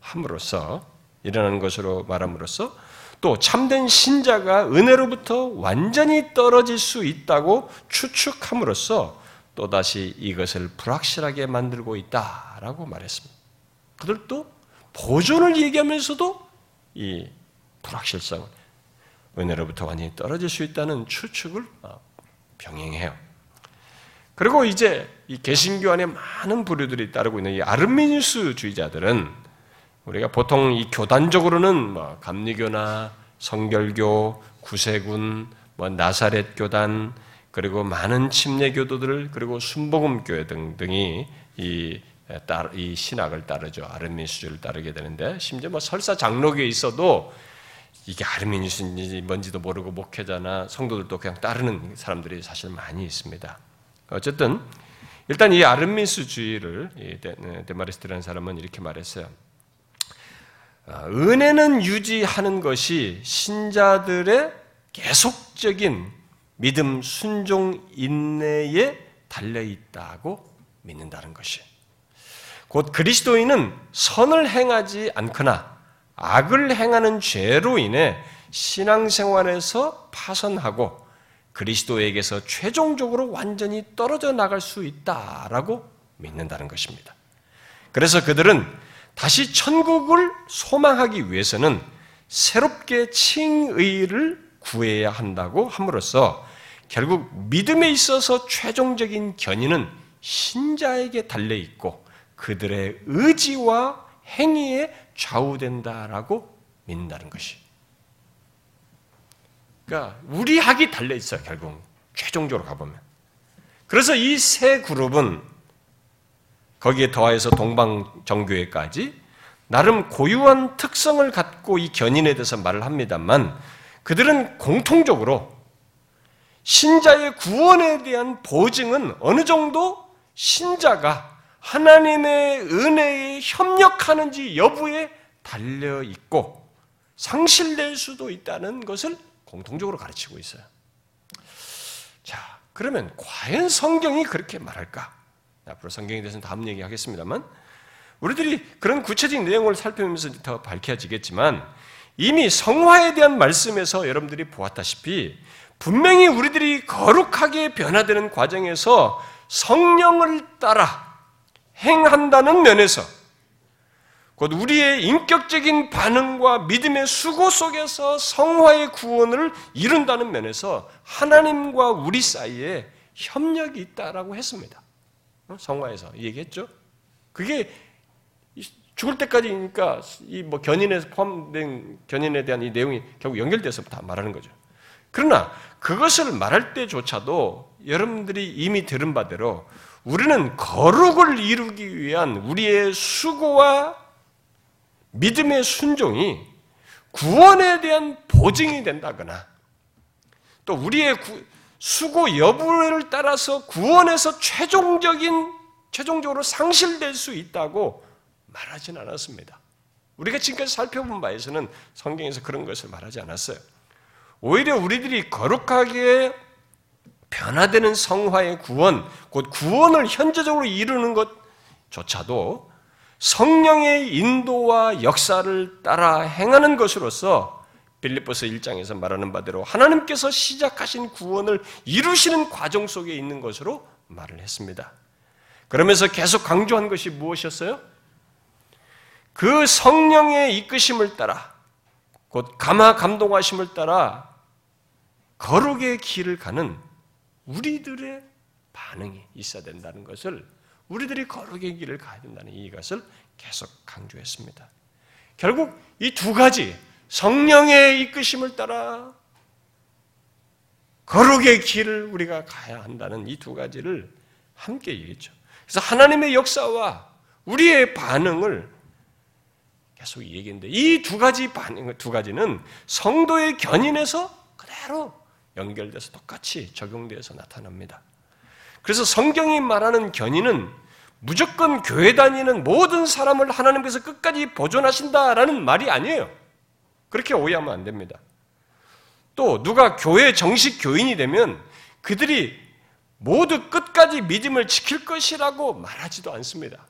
함으로써 일어나는 것으로 말함으로써 또 참된 신자가 은혜로부터 완전히 떨어질 수 있다고 추측함으로써 또다시 이것을 불확실하게 만들고 있다라고 말했습니다. 그들도 보존을 얘기하면서도 이 불확실성, 은혜로부터 완전히 떨어질 수 있다는 추측을 어, 병행해요. 그리고 이제 이 개신교 안에 많은 부류들이 따르고 있는 이 아르미니스주의자들은 우리가 보통 이 교단적으로는 뭐 감리교나 성결교, 구세군, 뭐 나사렛 교단 그리고 많은 침례교도들 그리고 순복음교회 등등이 이, 이 신학을 따르죠. 아르미니스주를 따르게 되는데 심지어 뭐 설사 장로교에 있어도 이게 아르미니스인지 뭔지도 모르고 목회자나 성도들도 그냥 따르는 사람들이 사실 많이 있습니다. 어쨌든 일단 이 아르미니스주의를 데마리스트라는 사람은 이렇게 말했어요. 아, 은혜는 유지하는 것이 신자들의 계속적인 믿음, 순종, 인내에 달려 있다고 믿는다는 것이. 곧 그리스도인은 선을 행하지 않거나 악을 행하는 죄로 인해 신앙생활에서 파선하고 그리스도에게서 최종적으로 완전히 떨어져 나갈 수 있다라고 믿는다는 것입니다. 그래서 그들은 다시 천국을 소망하기 위해서는 새롭게 칭의를 구해야 한다고 함으로써 결국 믿음에 있어서 최종적인 견인은 신자에게 달려 있고 그들의 의지와 행위에 좌우된다라고 믿는다는 것이. 그러니까 우리 학이 달려 있어요, 결국. 최종적으로 가보면. 그래서 이 세 그룹은 거기에 더하여서 동방 정교회까지 나름 고유한 특성을 갖고 이 견인에 대해서 말을 합니다만 그들은 공통적으로 신자의 구원에 대한 보증은 어느 정도 신자가 하나님의 은혜에 협력하는지 여부에 달려 있고 상실될 수도 있다는 것을 공통적으로 가르치고 있어요. 자, 그러면 과연 성경이 그렇게 말할까? 앞으로 성경에 대해서는 다음 얘기 하겠습니다만 우리들이 그런 구체적인 내용을 살펴보면서 더 밝혀지겠지만 이미 성화에 대한 말씀에서 여러분들이 보았다시피 분명히 우리들이 거룩하게 변화되는 과정에서 성령을 따라 행한다는 면에서 곧 우리의 인격적인 반응과 믿음의 수고 속에서 성화의 구원을 이룬다는 면에서 하나님과 우리 사이에 협력이 있다라고 했습니다. 어? 성화에서 얘기했죠. 그게 죽을 때까지니까 이 뭐 견인에서 포함된 견인에 대한 이 내용이 결국 연결돼서 다 말하는 거죠. 그러나 그것을 말할 때조차도 여러분들이 이미 들은 바대로 우리는 거룩을 이루기 위한 우리의 수고와 믿음의 순종이 구원에 대한 보증이 된다거나 또 우리의 구, 수고 여부를 따라서 구원에서 최종적인 최종적으로 상실될 수 있다고 말하진 않았습니다. 우리가 지금까지 살펴본 바에서는 성경에서 그런 것을 말하지 않았어요. 오히려 우리들이 거룩하게 변화되는 성화의 구원, 곧 구원을 현재적으로 이루는 것조차도 성령의 인도와 역사를 따라 행하는 것으로서 빌립보서 1장에서 말하는 바대로 하나님께서 시작하신 구원을 이루시는 과정 속에 있는 것으로 말을 했습니다. 그러면서 계속 강조한 것이 무엇이었어요? 그 성령의 이끄심을 따라 곧 감화 감동하심을 따라 거룩의 길을 가는 우리들의 반응이 있어야 된다는 것을 우리들이 거룩의 길을 가야 된다는 이것을 계속 강조했습니다. 결국 이 두 가지 성령의 이끄심을 따라 거룩의 길을 우리가 가야 한다는 이 두 가지를 함께 얘기했죠. 그래서 하나님의 역사와 우리의 반응을 계속 얘기했는데 이 두 가지 반응, 두 가지는 성도의 견인에서 그대로 연결돼서 똑같이 적용되어서 나타납니다. 그래서 성경이 말하는 견인은 무조건 교회 다니는 모든 사람을 하나님께서 끝까지 보존하신다라는 말이 아니에요. 그렇게 오해하면 안 됩니다. 또 누가 교회 정식 교인이 되면 그들이 모두 끝까지 믿음을 지킬 것이라고 말하지도 않습니다.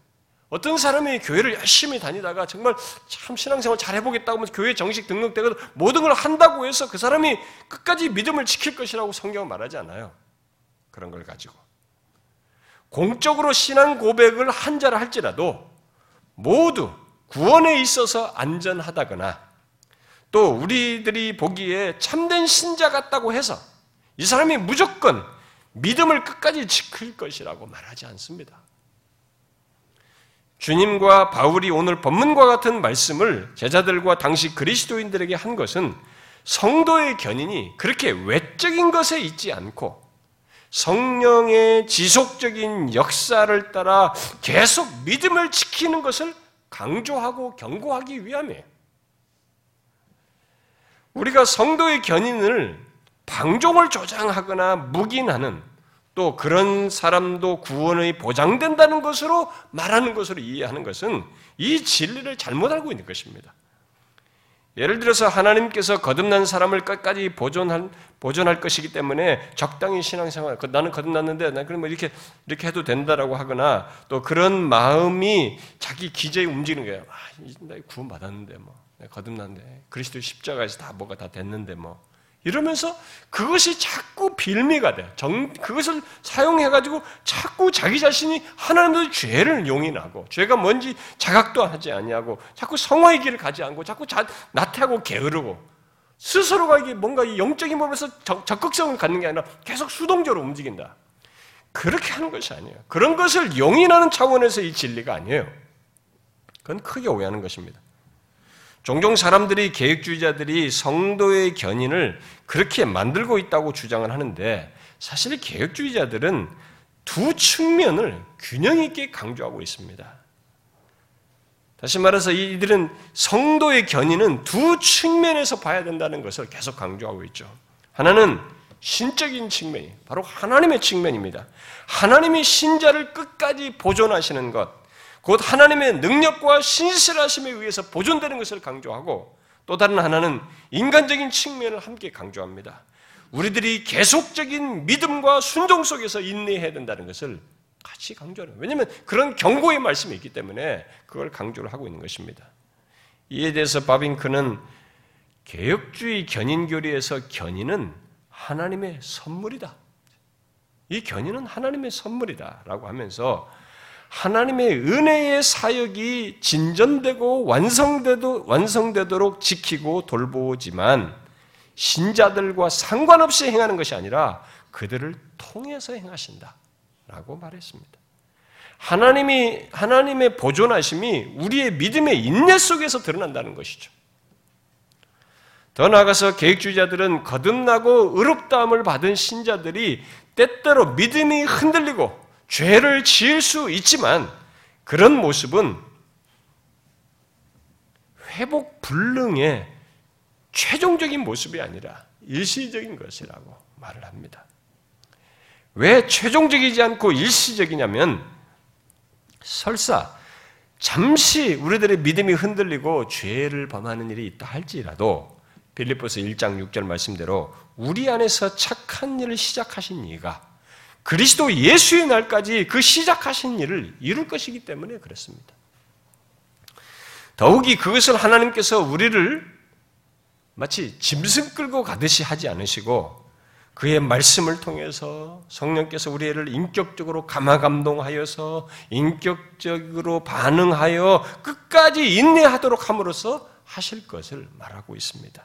어떤 사람이 교회를 열심히 다니다가 정말 참 신앙생활 잘 해보겠다고 하면서 교회 정식 등록되고 모든 걸 한다고 해서 그 사람이 끝까지 믿음을 지킬 것이라고 성경은 말하지 않아요. 그런 걸 가지고. 공적으로 신앙 고백을 한 자라 할지라도 모두 구원에 있어서 안전하다거나 또 우리들이 보기에 참된 신자 같다고 해서 이 사람이 무조건 믿음을 끝까지 지킬 것이라고 말하지 않습니다. 주님과 바울이 오늘 본문과 같은 말씀을 제자들과 당시 그리스도인들에게 한 것은 성도의 견인이 그렇게 외적인 것에 있지 않고 성령의 지속적인 역사를 따라 계속 믿음을 지키는 것을 강조하고 경고하기 위함이에요. 우리가 성도의 견인을 방종을 조장하거나 묵인하는 또 그런 사람도 구원이 보장된다는 것으로 말하는 것으로 이해하는 것은 이 진리를 잘못 알고 있는 것입니다. 예를 들어서 하나님께서 거듭난 사람을 끝까지 보존할, 보존할 것이기 때문에 적당히 신앙생활, 그 나는 거듭났는데, 나 그럼 뭐 이렇게, 이렇게 해도 된다라고 하거나 또 그런 마음이 자기 기재에 움직이는 거예요. 아, 나 구원받았는데 뭐. 거듭났는데. 그리스도 십자가에서 다 뭐가 다 됐는데 뭐. 이러면서 그것이 자꾸 빌미가 돼. 정, 그것을 사용해가지고 자꾸 자기 자신이 하나님의 죄를 용인하고, 죄가 뭔지 자각도 하지 아니하고, 자꾸 성화의 길을 가지 않고, 자꾸 자, 나태하고 게으르고, 스스로가 이게 뭔가 영적인 몸에서 적, 적극성을 갖는 게 아니라 계속 수동적으로 움직인다. 그렇게 하는 것이 아니에요. 그런 것을 용인하는 차원에서 이 진리가 아니에요. 그건 크게 오해하는 것입니다. 종종 사람들이 계획주의자들이 성도의 견인을 그렇게 만들고 있다고 주장을 하는데 사실 계획주의자들은 두 측면을 균형 있게 강조하고 있습니다. 다시 말해서 이들은 성도의 견인은 두 측면에서 봐야 된다는 것을 계속 강조하고 있죠. 하나는 신적인 측면이 바로 하나님의 측면입니다. 하나님이 신자를 끝까지 보존하시는 것, 곧 하나님의 능력과 신실하심에 의해서 보존되는 것을 강조하고 또 다른 하나는 인간적인 측면을 함께 강조합니다. 우리들이 계속적인 믿음과 순종 속에서 인내해야 된다는 것을 같이 강조하는 거예요. 왜냐하면 그런 경고의 말씀이 있기 때문에 그걸 강조를 하고 있는 것입니다. 이에 대해서 바빙크는 개혁주의 견인교리에서 견인은 하나님의 선물이다. 이 견인은 하나님의 선물이다 라고 하면서 하나님의 은혜의 사역이 진전되고 완성되도, 완성되도록 지키고 돌보지만 신자들과 상관없이 행하는 것이 아니라 그들을 통해서 행하신다. 라고 말했습니다. 하나님이, 하나님의 보존하심이 우리의 믿음의 인내 속에서 드러난다는 것이죠. 더 나아가서 계획주의자들은 거듭나고 의롭다함을 받은 신자들이 때때로 믿음이 흔들리고 죄를 지을 수 있지만 그런 모습은 회복 불능의 최종적인 모습이 아니라 일시적인 것이라고 말을 합니다. 왜 최종적이지 않고 일시적이냐면 설사 잠시 우리들의 믿음이 흔들리고 죄를 범하는 일이 있다 할지라도 빌립보서 1장 6절 말씀대로 우리 안에서 착한 일을 시작하신 이가 그리스도 예수의 날까지 그 시작하신 일을 이룰 것이기 때문에 그렇습니다. 더욱이 그것을 하나님께서 우리를 마치 짐승 끌고 가듯이 하지 않으시고 그의 말씀을 통해서 성령께서 우리를 인격적으로 감화감동하여서 인격적으로 반응하여 끝까지 인내하도록 함으로써 하실 것을 말하고 있습니다.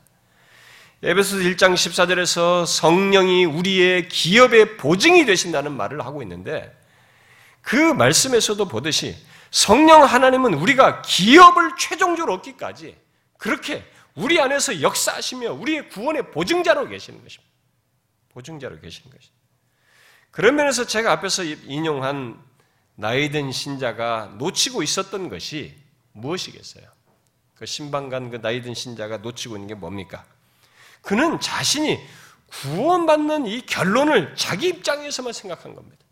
에베소서 1장 14절에서 성령이 우리의 기업의 보증이 되신다는 말을 하고 있는데 그 말씀에서도 보듯이 성령 하나님은 우리가 기업을 최종적으로 얻기까지 그렇게 우리 안에서 역사하시며 우리의 구원의 보증자로 계시는 것입니다. 보증자로 계시는 것입니다. 그런 면에서 제가 앞에서 인용한 나이 든 신자가 놓치고 있었던 것이 무엇이겠어요? 그 신방간 그 나이 든 신자가 놓치고 있는 게 뭡니까? 그는 자신이 구원받는 이 결론을 자기 입장에서만 생각한 겁니다.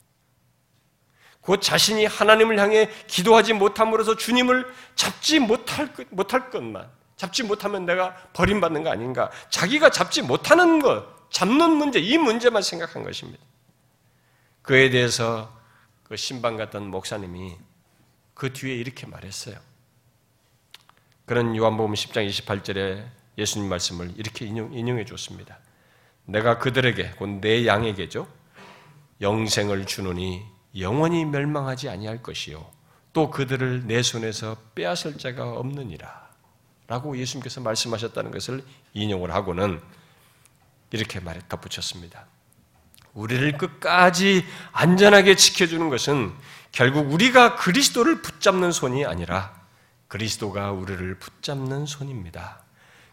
곧 자신이 하나님을 향해 기도하지 못함으로써 주님을 잡지 못할, 못할 것만, 잡지 못하면 내가 버림받는 거 아닌가. 자기가 잡지 못하는 것, 잡는 문제, 이 문제만 생각한 것입니다. 그에 대해서 그 신방 같던 목사님이 그 뒤에 이렇게 말했어요. 그런 요한복음 10장 28절에 예수님 말씀을 이렇게 인용, 인용 해 줬습니다. 내가 그들에게 곧 내 양에게죠 영생을 주노니 영원히 멸망하지 아니할 것이요 또 그들을 내 손에서 빼앗을 자가 없느니라 라고 예수님께서 말씀하셨다는 것을 인용을 하고는 이렇게 말해 덧붙였습니다. 우리를 끝까지 안전하게 지켜주는 것은 결국 우리가 그리스도를 붙잡는 손이 아니라 그리스도가 우리를 붙잡는 손입니다.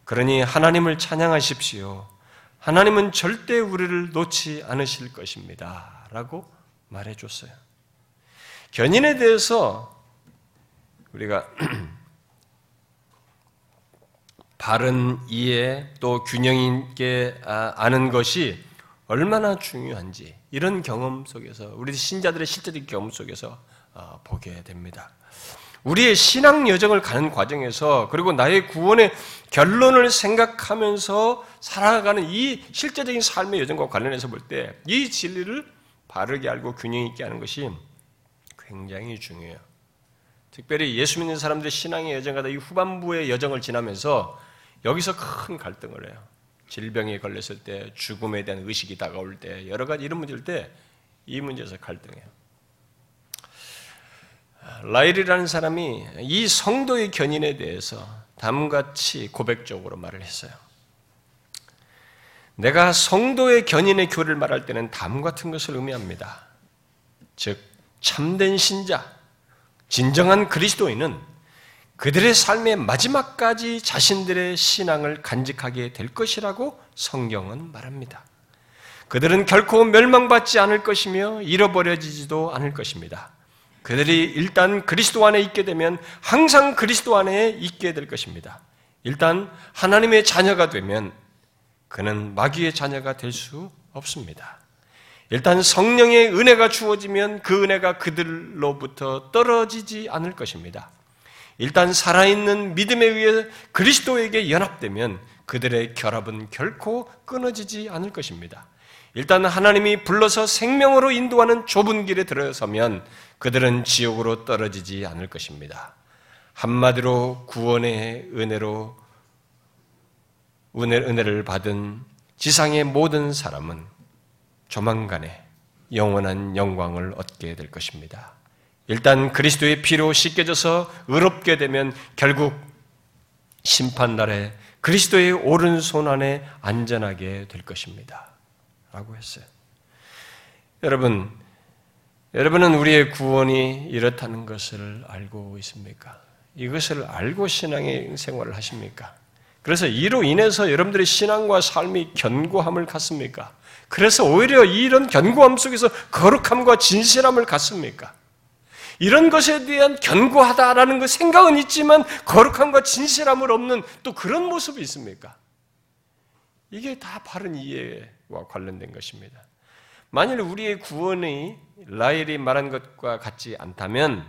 그러니 하나님을 찬양하십시오. 하나님은 절대 우리를 놓지 않으실 것입니다. 라고 말해 줬어요. 견인에 대해서 우리가 바른 이해 또 균형 있게 아, 아는 것이 얼마나 중요한지 이런 경험 속에서 우리 신자들의 실제적인 경험 속에서 어, 보게 됩니다. 우리의 신앙 여정을 가는 과정에서 그리고 나의 구원의 결론을 생각하면서 살아가는 이 실제적인 삶의 여정과 관련해서 볼 때 이 진리를 바르게 알고 균형 있게 하는 것이 굉장히 중요해요. 특별히 예수 믿는 사람들의 신앙의 여정과 이 후반부의 여정을 지나면서 여기서 큰 갈등을 해요. 질병에 걸렸을 때, 죽음에 대한 의식이 다가올 때, 여러 가지 이런 문제일 때, 이 문제에서 갈등해요. 라일이라는 사람이 이 성도의 견인에 대해서 다음같이 고백적으로 말을 했어요. 내가 성도의 견인의 교를 말할 때는 다음 같은 것을 의미합니다. 즉, 참된 신자, 진정한 그리스도인은 그들의 삶의 마지막까지 자신들의 신앙을 간직하게 될 것이라고 성경은 말합니다. 그들은 결코 멸망받지 않을 것이며 잃어버려지지도 않을 것입니다. 그들이 일단 그리스도 안에 있게 되면 항상 그리스도 안에 있게 될 것입니다. 일단 하나님의 자녀가 되면 그는 마귀의 자녀가 될 수 없습니다. 일단 성령의 은혜가 주어지면 그 은혜가 그들로부터 떨어지지 않을 것입니다. 일단 살아있는 믿음에 의해 그리스도에게 연합되면 그들의 결합은 결코 끊어지지 않을 것입니다. 일단 하나님이 불러서 생명으로 인도하는 좁은 길에 들어서면 그들은 지옥으로 떨어지지 않을 것입니다. 한마디로 구원의 은혜로 은혜를 받은 지상의 모든 사람은 조만간에 영원한 영광을 얻게 될 것입니다. 일단 그리스도의 피로 씻겨져서 의롭게 되면 결국 심판날에 그리스도의 오른손 안에 안전하게 될 것입니다. 라고 했어요. 여러분, 여러분은 우리의 구원이 이렇다는 것을 알고 있습니까? 이것을 알고 신앙의 생활을 하십니까? 그래서 이로 인해서 여러분들의 신앙과 삶이 견고함을 갖습니까? 그래서 오히려 이런 견고함 속에서 거룩함과 진실함을 갖습니까? 이런 것에 대한 견고하다라는 그 생각은 있지만 거룩함과 진실함을 없는 또 그런 모습이 있습니까? 이게 다 바른 이해와 관련된 것입니다. 만일 우리의 구원이 라엘이 말한 것과 같지 않다면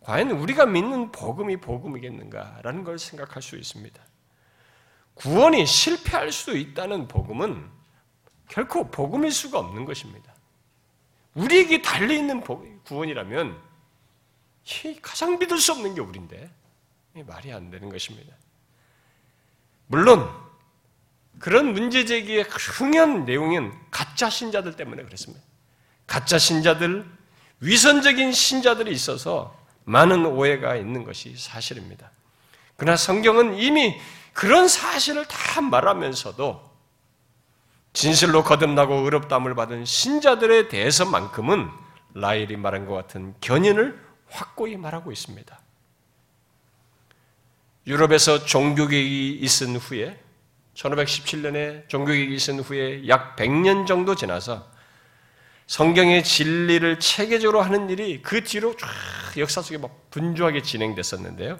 과연 우리가 믿는 복음이 복음이겠는가라는 걸 생각할 수 있습니다. 구원이 실패할 수도 있다는 복음은 결코 복음일 수가 없는 것입니다. 우리에게 달려 있는 구원이라면 가장 믿을 수 없는 게 우리인데 말이 안 되는 것입니다. 물론 그런 문제 제기의 흥연 내용은 가짜 신자들 때문에 그렇습니다. 가짜 신자들, 위선적인 신자들이 있어서 많은 오해가 있는 것이 사실입니다. 그러나 성경은 이미 그런 사실을 다 말하면서도 진실로 거듭나고 의롭담을 받은 신자들에 대해서만큼은 라일이 말한 것 같은 견인을 확고히 말하고 있습니다. 유럽에서 종교개혁이 있은 후에 1517년에 종교개혁이 있은 후에 약 100년 정도 지나서 성경의 진리를 체계적으로 하는 일이 그 뒤로 쫙 역사 속에 막 분주하게 진행됐었는데요.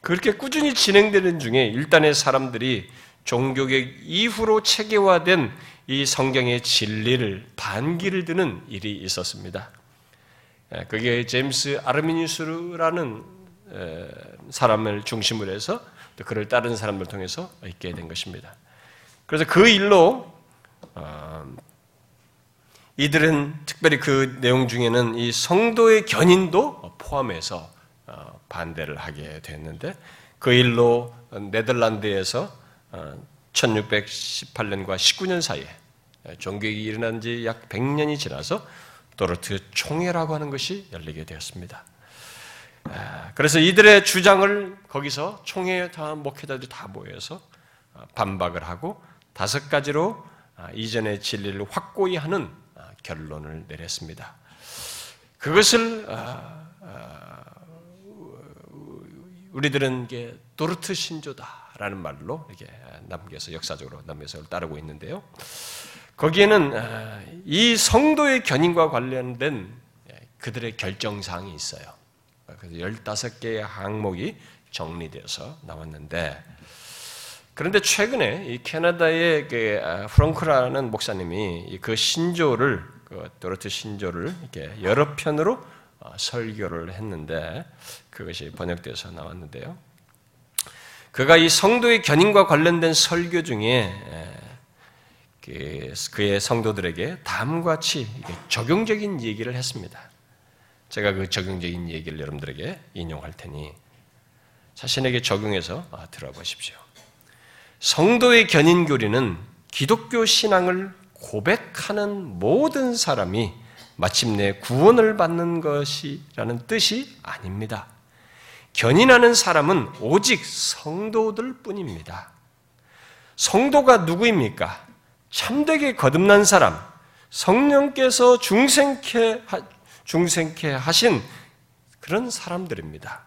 그렇게 꾸준히 진행되는 중에 일단의 사람들이 종교개혁 이후로 체계화된 이 성경의 진리를 반기를 드는 일이 있었습니다. 그게 제임스 아르미니스라는 사람을 중심으로 해서 그를 따르는 사람을 통해서 있게 된 것입니다. 그래서 그 일로 어, 이들은 특별히 그 내용 중에는 이 성도의 견인도 포함해서 어, 반대를 하게 됐는데 그 일로 네덜란드에서 1618년과 어, 19년 사이에 종교가 일어난 지 약 100년이 지나서 도르트 총회라고 하는 것이 열리게 되었습니다. 아, 그래서 이들의 주장을 거기서 총회 다 목회자들이 다 모여서 어, 반박을 하고 다섯 가지로 아, 이전의 진리를 확고히 하는 아, 결론을 내렸습니다. 그것을 우리들은 도르트 신조다라는 말로 이렇게 남겨서 역사적으로 남겨서 따르고 있는데요. 거기에는 이 성도의 견인과 관련된 예, 그들의 결정사항이 있어요. 그래서 15개의 항목이 정리되어서 나왔는데 그런데 최근에 이 캐나다의 그 아, 프랑크라는 목사님이 그 신조를 그 도르트 신조를 이렇게 여러 편으로 어, 설교를 했는데 그것이 번역돼서 나왔는데요. 그가 이 성도의 견인과 관련된 설교 중에 그, 그의 성도들에게 다음과 같이 적용적인 얘기를 했습니다. 제가 그 적용적인 얘기를 여러분들에게 인용할 테니 자신에게 적용해서 아, 들어보십시오. 성도의 견인교리는 기독교 신앙을 고백하는 모든 사람이 마침내 구원을 받는 것이라는 뜻이 아닙니다. 견인하는 사람은 오직 성도들 뿐입니다. 성도가 누구입니까? 참되게 거듭난 사람, 성령께서 중생케 중생케 하신 그런 사람들입니다.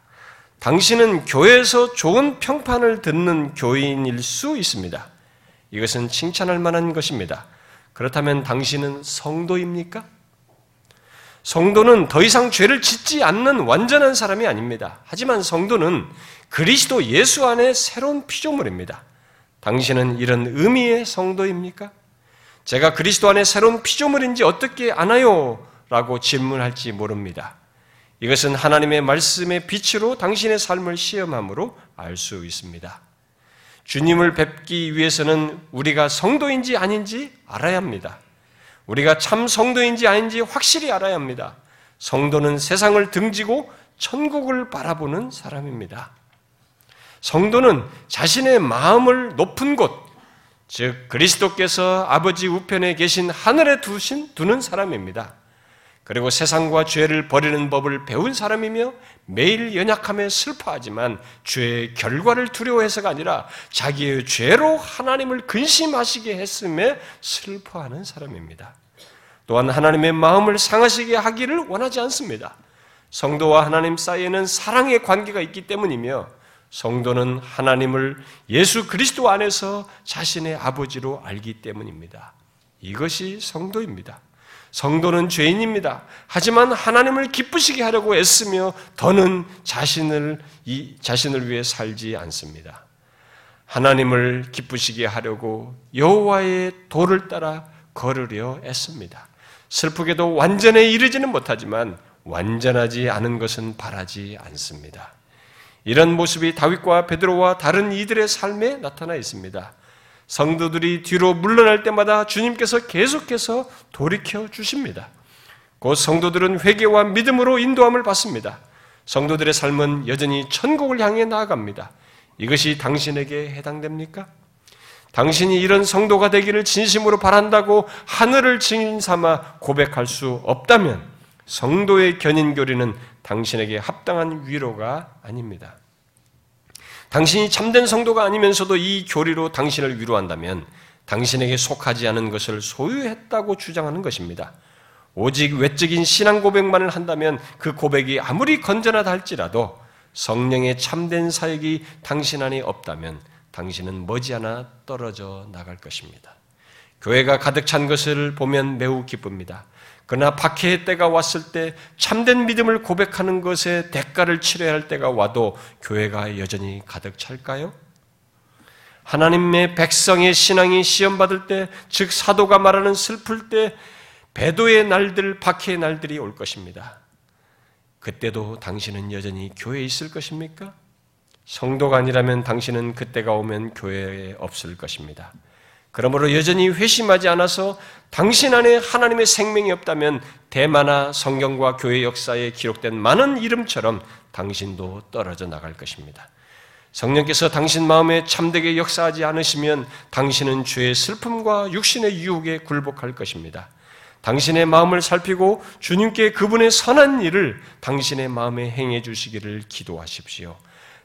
당신은 교회에서 좋은 평판을 듣는 교인일 수 있습니다. 이것은 칭찬할 만한 것입니다. 그렇다면 당신은 성도입니까? 성도는 더 이상 죄를 짓지 않는 완전한 사람이 아닙니다. 하지만 성도는 그리스도 예수 안에 새로운 피조물입니다. 당신은 이런 의미의 성도입니까? 제가 그리스도 안에 새로운 피조물인지 어떻게 아나요? 라고 질문할지 모릅니다. 이것은 하나님의 말씀의 빛으로 당신의 삶을 시험함으로 알 수 있습니다. 주님을 뵙기 위해서는 우리가 성도인지 아닌지 알아야 합니다. 우리가 참 성도인지 아닌지 확실히 알아야 합니다. 성도는 세상을 등지고 천국을 바라보는 사람입니다. 성도는 자신의 마음을 높은 곳, 즉 그리스도께서 아버지 우편에 계신 하늘에 두신 두는 사람입니다. 그리고 세상과 죄를 버리는 법을 배운 사람이며 매일 연약함에 슬퍼하지만 죄의 결과를 두려워해서가 아니라 자기의 죄로 하나님을 근심하시게 했음에 슬퍼하는 사람입니다. 또한 하나님의 마음을 상하시게 하기를 원하지 않습니다. 성도와 하나님 사이에는 사랑의 관계가 있기 때문이며 성도는 하나님을 예수 그리스도 안에서 자신의 아버지로 알기 때문입니다. 이것이 성도입니다. 성도는 죄인입니다. 하지만 하나님을 기쁘시게 하려고 애쓰며 더는 자신을 이 자신을 위해 살지 않습니다. 하나님을 기쁘시게 하려고 여호와의 도를 따라 걸으려 애씁니다. 슬프게도 완전에 이르지는 못하지만 완전하지 않은 것은 바라지 않습니다. 이런 모습이 다윗과 베드로와 다른 이들의 삶에 나타나 있습니다. 성도들이 뒤로 물러날 때마다 주님께서 계속해서 돌이켜 주십니다. 곧 성도들은 회개와 믿음으로 인도함을 받습니다. 성도들의 삶은 여전히 천국을 향해 나아갑니다. 이것이 당신에게 해당됩니까? 당신이 이런 성도가 되기를 진심으로 바란다고 하늘을 증인 삼아 고백할 수 없다면 성도의 견인 교리는 당신에게 합당한 위로가 아닙니다. 당신이 참된 성도가 아니면서도 이 교리로 당신을 위로한다면 당신에게 속하지 않은 것을 소유했다고 주장하는 것입니다. 오직 외적인 신앙 고백만을 한다면 그 고백이 아무리 건전하다 할지라도 성령의 참된 사역이 당신 안에 없다면 당신은 머지않아 떨어져 나갈 것입니다. 교회가 가득 찬 것을 보면 매우 기쁩니다. 그러나 박해의 때가 왔을 때 참된 믿음을 고백하는 것에 대가를 치러야 할 때가 와도 교회가 여전히 가득 찰까요? 하나님의 백성의 신앙이 시험받을 때, 즉 사도가 말하는 슬플 때 배도의 날들, 박해의 날들이 올 것입니다. 그때도 당신은 여전히 교회에 있을 것입니까? 성도가 아니라면 당신은 그때가 오면 교회에 없을 것입니다. 그러므로 여전히 회심하지 않아서 당신 안에 하나님의 생명이 없다면 대마나 성경과 교회 역사에 기록된 많은 이름처럼 당신도 떨어져 나갈 것입니다. 성령께서 당신 마음에 참되게 역사하지 않으시면 당신은 죄의 슬픔과 육신의 유혹에 굴복할 것입니다. 당신의 마음을 살피고 주님께 그분의 선한 일을 당신의 마음에 행해 주시기를 기도하십시오.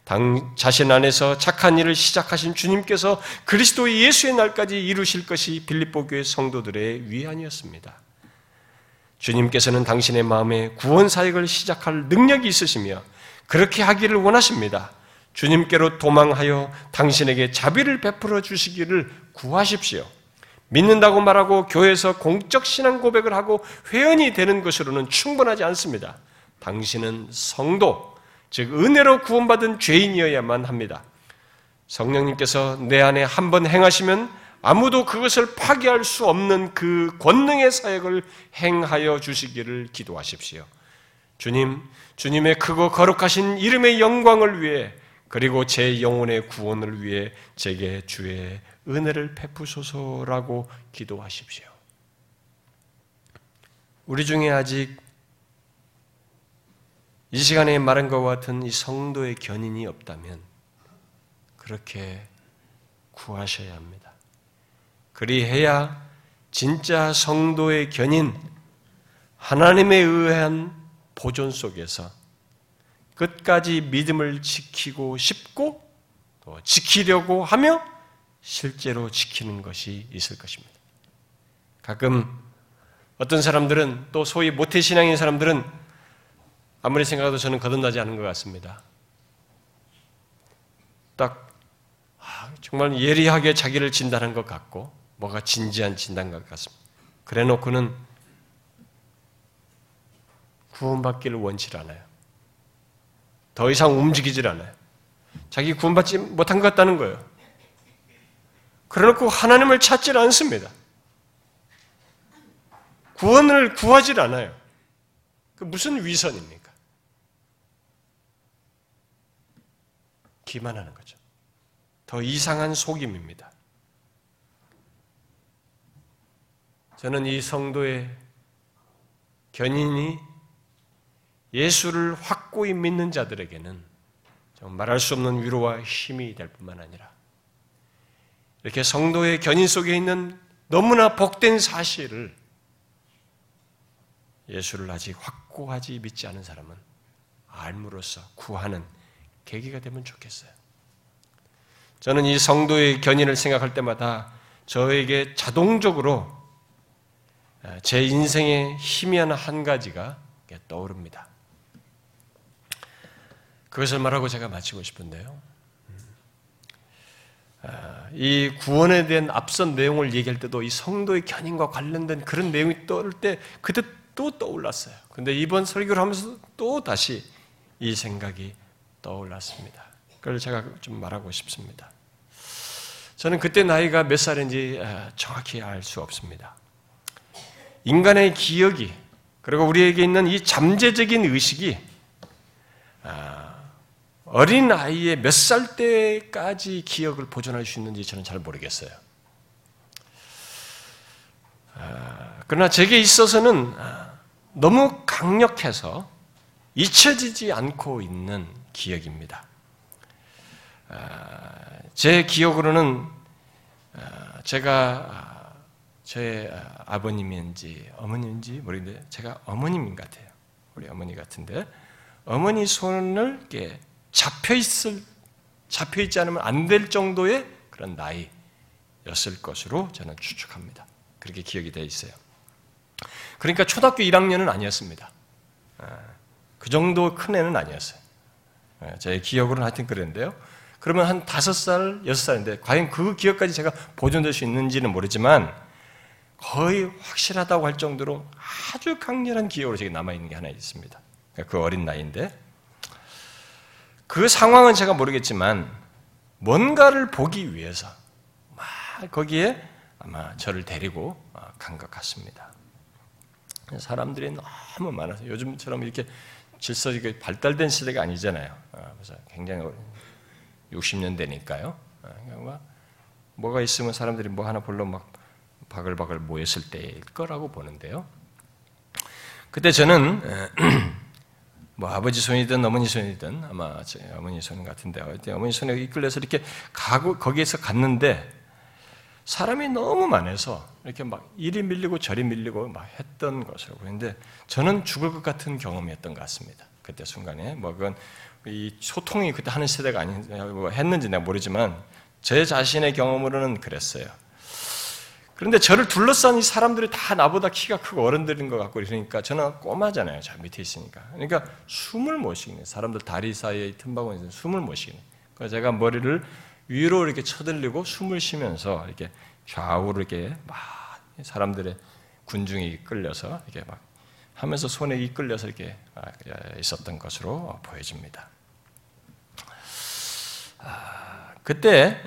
당, 자신 안에서 착한 일을 시작하신 주님께서 그리스도 예수의 날까지 이루실 것이 빌립보 교회 성도들의 위안이었습니다. 주님께서는 당신의 마음에 구원 사역을 시작할 능력이 있으시며 그렇게 하기를 원하십니다. 주님께로 도망하여 당신에게 자비를 베풀어 주시기를 구하십시오. 믿는다고 말하고 교회에서 공적 신앙 고백을 하고 회원이 되는 것으로는 충분하지 않습니다. 당신은 성도, 즉 은혜로 구원받은 죄인이어야만 합니다. 성령님께서 내 안에 한 번 행하시면 아무도 그것을 파괴할 수 없는 그 권능의 사역을 행하여 주시기를 기도하십시오. 주님, 주님의 크고 거룩하신 이름의 영광을 위해 그리고 제 영혼의 구원을 위해 제게 주의 은혜를 베푸소서라고 기도하십시오. 우리 중에 아직 이 시간에 말한 것과 같은 이 성도의 견인이 없다면 그렇게 구하셔야 합니다. 그리해야 진짜 성도의 견인, 하나님에 의한 보존 속에서 끝까지 믿음을 지키고 싶고 또 지키려고 하며 실제로 지키는 것이 있을 것입니다. 가끔 어떤 사람들은 또 소위 모태신앙인 사람들은 아무리 생각해도 저는 거듭나지 않은 것 같습니다. 딱 아, 정말 예리하게 자기를 진단한 것 같고 뭐가 진지한 진단 것 같습니다. 그래놓고는 구원받기를 원치 않아요. 더 이상 움직이질 않아요. 자기 구원받지 못한 것 같다는 거예요. 그래놓고 하나님을 찾질 않습니다. 구원을 구하질 않아요. 그 무슨 위선입니까? 기만하는 거죠. 더 이상한 속임입니다. 저는 이 성도의 견인이 예수를 확고히 믿는 자들에게는 말할 수 없는 위로와 힘이 될 뿐만 아니라 이렇게 성도의 견인 속에 있는 너무나 복된 사실을 예수를 아직 확고하지 믿지 않은 사람은 알므로써 구하는 계기가 되면 좋겠어요. 저는 이 성도의 견인을 생각할 때마다 저에게 자동적으로 제 인생의 희미한 한 가지가 떠오릅니다. 그것을 말하고 제가 마치고 싶은데요. 아, 이 구원에 대한 앞선 내용을 얘기할 때도 이 성도의 견인과 관련된 그런 내용이 떠올 때 그때 또 떠올랐어요. 근데 이번 설교를 하면서 또 다시 이 생각이 떠올랐습니다. 그걸 제가 좀 말하고 싶습니다. 저는 그때 나이가 몇 살인지 아, 정확히 알 수 없습니다. 인간의 기억이 그리고 우리에게 있는 이 잠재적인 의식이 아, 어린 아이의 몇 살 때까지 기억을 보존할 수 있는지 저는 잘 모르겠어요. 아, 그러나 제게 있어서는 아, 너무 강력해서 잊혀지지 않고 있는 기억입니다. 아, 제 기억으로는 제가 제 아버님인지 어머니인지 모르겠는데 제가 어머님 같아요. 우리 어머니 같은데 어머니 손을 이렇게 잡혀 있을 잡혀 있지 않으면 안 될 정도의 그런 나이였을 것으로 저는 추측합니다. 그렇게 기억이 되어 있어요. 그러니까 초등학교 1학년은 아니었습니다. 아, 그 정도 큰 애는 아니었어요. 아, 제 기억으로는 하여튼 그랬는데요. 그러면 한 5살, 6살인데 과연 그 기억까지 제가 보존될 수 있는지는 모르지만 거의 확실하다고 할 정도로 아주 강렬한 기억으로 제게 남아있는 게 하나 있습니다. 그 어린 나이인데 그 상황은 제가 모르겠지만 뭔가를 보기 위해서 막 거기에 아마 저를 데리고 어, 간것 같습니다. 사람들이 너무 많아서 요즘처럼 이렇게 질서가 발달된 시대가 아니잖아요. 어, 그래서 굉장히 60년대니까요. 어, 뭐가 있으면 사람들이 뭐 하나 보러 막 바글바글 모였을 때일 거라고 보는데요. 그때 저는 뭐 아버지 손이든 어머니 손이든 아마 제 어머니 손 같은데 어머니 손에 이끌려서 이렇게 가고 거기에서 갔는데 사람이 너무 많아서 이렇게 막 이리 밀리고 저리 밀리고 막 했던 것으로 보이는데 저는 죽을 것 같은 경험이었던 것 같습니다. 그때 순간에 뭐 그건 이 소통이 그때 하는 세대가 아닌 뭐 했는지 내가 모르지만 제 자신의 경험으로는 그랬어요. 그런데 저를 둘러싼 이 사람들이 다 나보다 키가 크고 어른들인 것 같고 이러니까 저는 꼬마잖아요. 저 밑에 있으니까. 그러니까 숨을 못 쉬겠네. 사람들 다리 사이에 틈바구니에 숨을 못 쉬겠네. 그래서 제가 머리를 위로 이렇게 쳐들리고 숨을 쉬면서 이렇게 좌우로 이렇게 막 사람들의 군중이 끌려서 이렇게 막 하면서 손에 이끌려서 이렇게 있었던 것으로 보여집니다. 아, 그때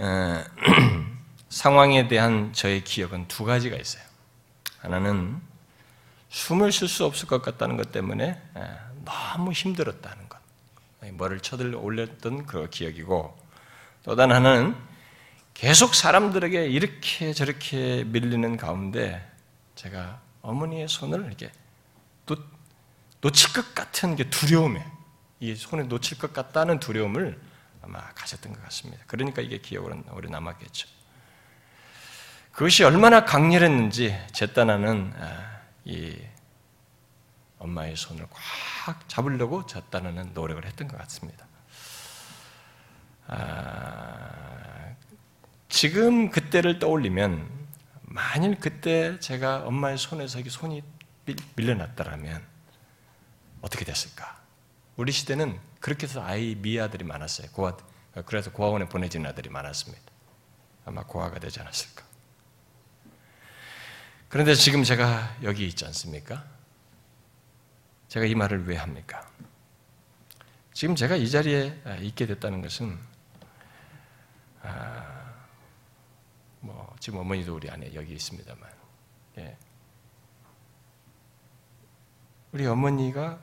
상황에 대한 저의 기억은 두 가지가 있어요. 하나는 숨을 쉴 수 없을 것 같다는 것 때문에 너무 힘들었다는 것. 머리를 쳐들려 올렸던 그 기억이고 또 다른 하나는 계속 사람들에게 이렇게 저렇게 밀리는 가운데 제가 어머니의 손을 이렇게 놓칠 것 같은 게 두려움에 이 손에 놓칠 것 같다는 두려움을 아마 가졌던 것 같습니다. 그러니까 이게 기억으로 오래 남았겠죠. 그것이 얼마나 강렬했는지 제따나는 아, 이 엄마의 손을 꽉 잡으려고 제따나는 노력을 했던 것 같습니다. 아, 지금 그때를 떠올리면 만일 그때 제가 엄마의 손에서 손이 밀려났다면 어떻게 됐을까? 우리 시대는 그렇게 해서 아이 미아들이 많았어요. 고아, 그래서 고아원에 보내진 아들이 많았습니다. 아마 고아가 되지 않았을까? 그런데 지금 제가 여기 있지 않습니까? 제가 이 말을 왜 합니까? 지금 제가 이 자리에 있게 됐다는 것은 아, 뭐 지금 어머니도 우리 안에 여기 있습니다만 예. 우리 어머니가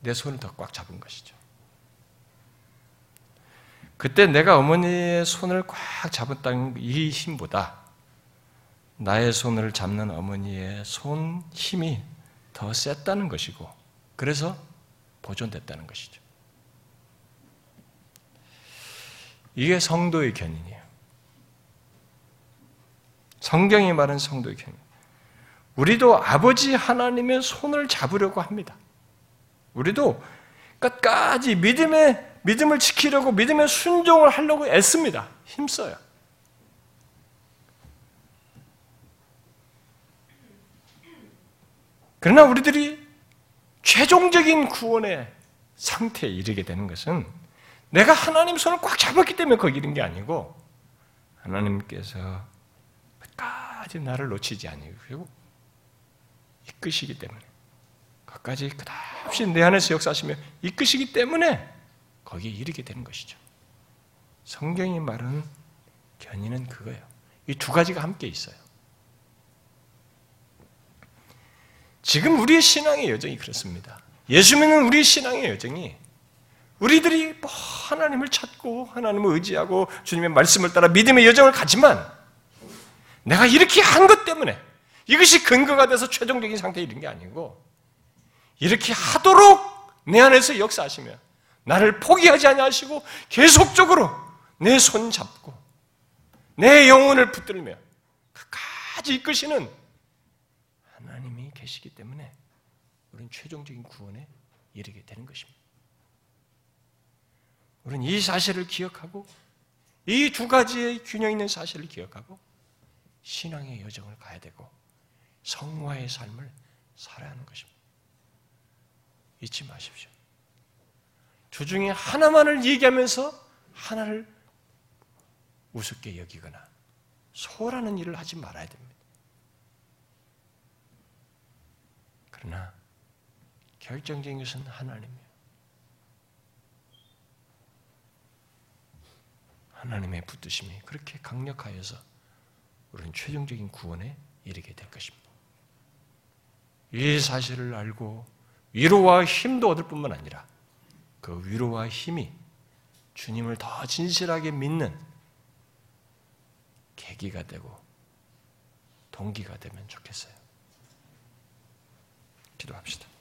내 손을 더 꽉 잡은 것이죠. 그때 내가 어머니의 손을 꽉 잡았다는 이 힘보다 나의 손을 잡는 어머니의 손 힘이 더 셌다는 것이고, 그래서 보존됐다는 것이죠. 이게 성도의 견인이에요. 성경이 말하는 성도의 견인. 우리도 아버지 하나님의 손을 잡으려고 합니다. 우리도 끝까지 믿음의 믿음을 지키려고 믿음의 순종을 하려고 애씁니다. 힘써요. 그러나 우리들이 최종적인 구원의 상태에 이르게 되는 것은 내가 하나님 손을 꽉 잡았기 때문에 거기 이른 게 아니고 하나님께서 끝까지 나를 놓치지 아니고 이끄시기 때문에 끝까지 끝없이 내 안에서 역사하시며 이끄시기 때문에 거기에 이르게 되는 것이죠. 성경이 말하는 견인은 그거예요. 이 두 가지가 함께 있어요. 지금 우리의 신앙의 여정이 그렇습니다. 예수 믿는 우리의 신앙의 여정이 우리들이 뭐 하나님을 찾고 하나님을 의지하고 주님의 말씀을 따라 믿음의 여정을 가지만 내가 이렇게 한 것 때문에 이것이 근거가 돼서 최종적인 상태에 이른 게 아니고 이렇게 하도록 내 안에서 역사하시며 나를 포기하지 아니하시고 계속적으로 내 손 잡고 내 영혼을 붙들며 끝까지 이끄시는 하나님이 계시기 때문에 우리는 최종적인 구원에 이르게 되는 것입니다. 우리는 이 사실을 기억하고 이 두 가지의 균형 있는 사실을 기억하고 신앙의 여정을 가야 되고 성화의 삶을 살아야 하는 것입니다. 잊지 마십시오. 두 중에 하나만을 얘기하면서 하나를 우습게 여기거나 소라는 일을 하지 말아야 됩니다. 그러나 결정적인 것은 하나님이에요. 하나님의 붙드심이 그렇게 강력하여서 우리는 최종적인 구원에 이르게 될 것입니다. 이 사실을 알고 위로와 힘도 얻을 뿐만 아니라 그 위로와 힘이 주님을 더 진실하게 믿는 계기가 되고 동기가 되면 좋겠어요. 기도합시다.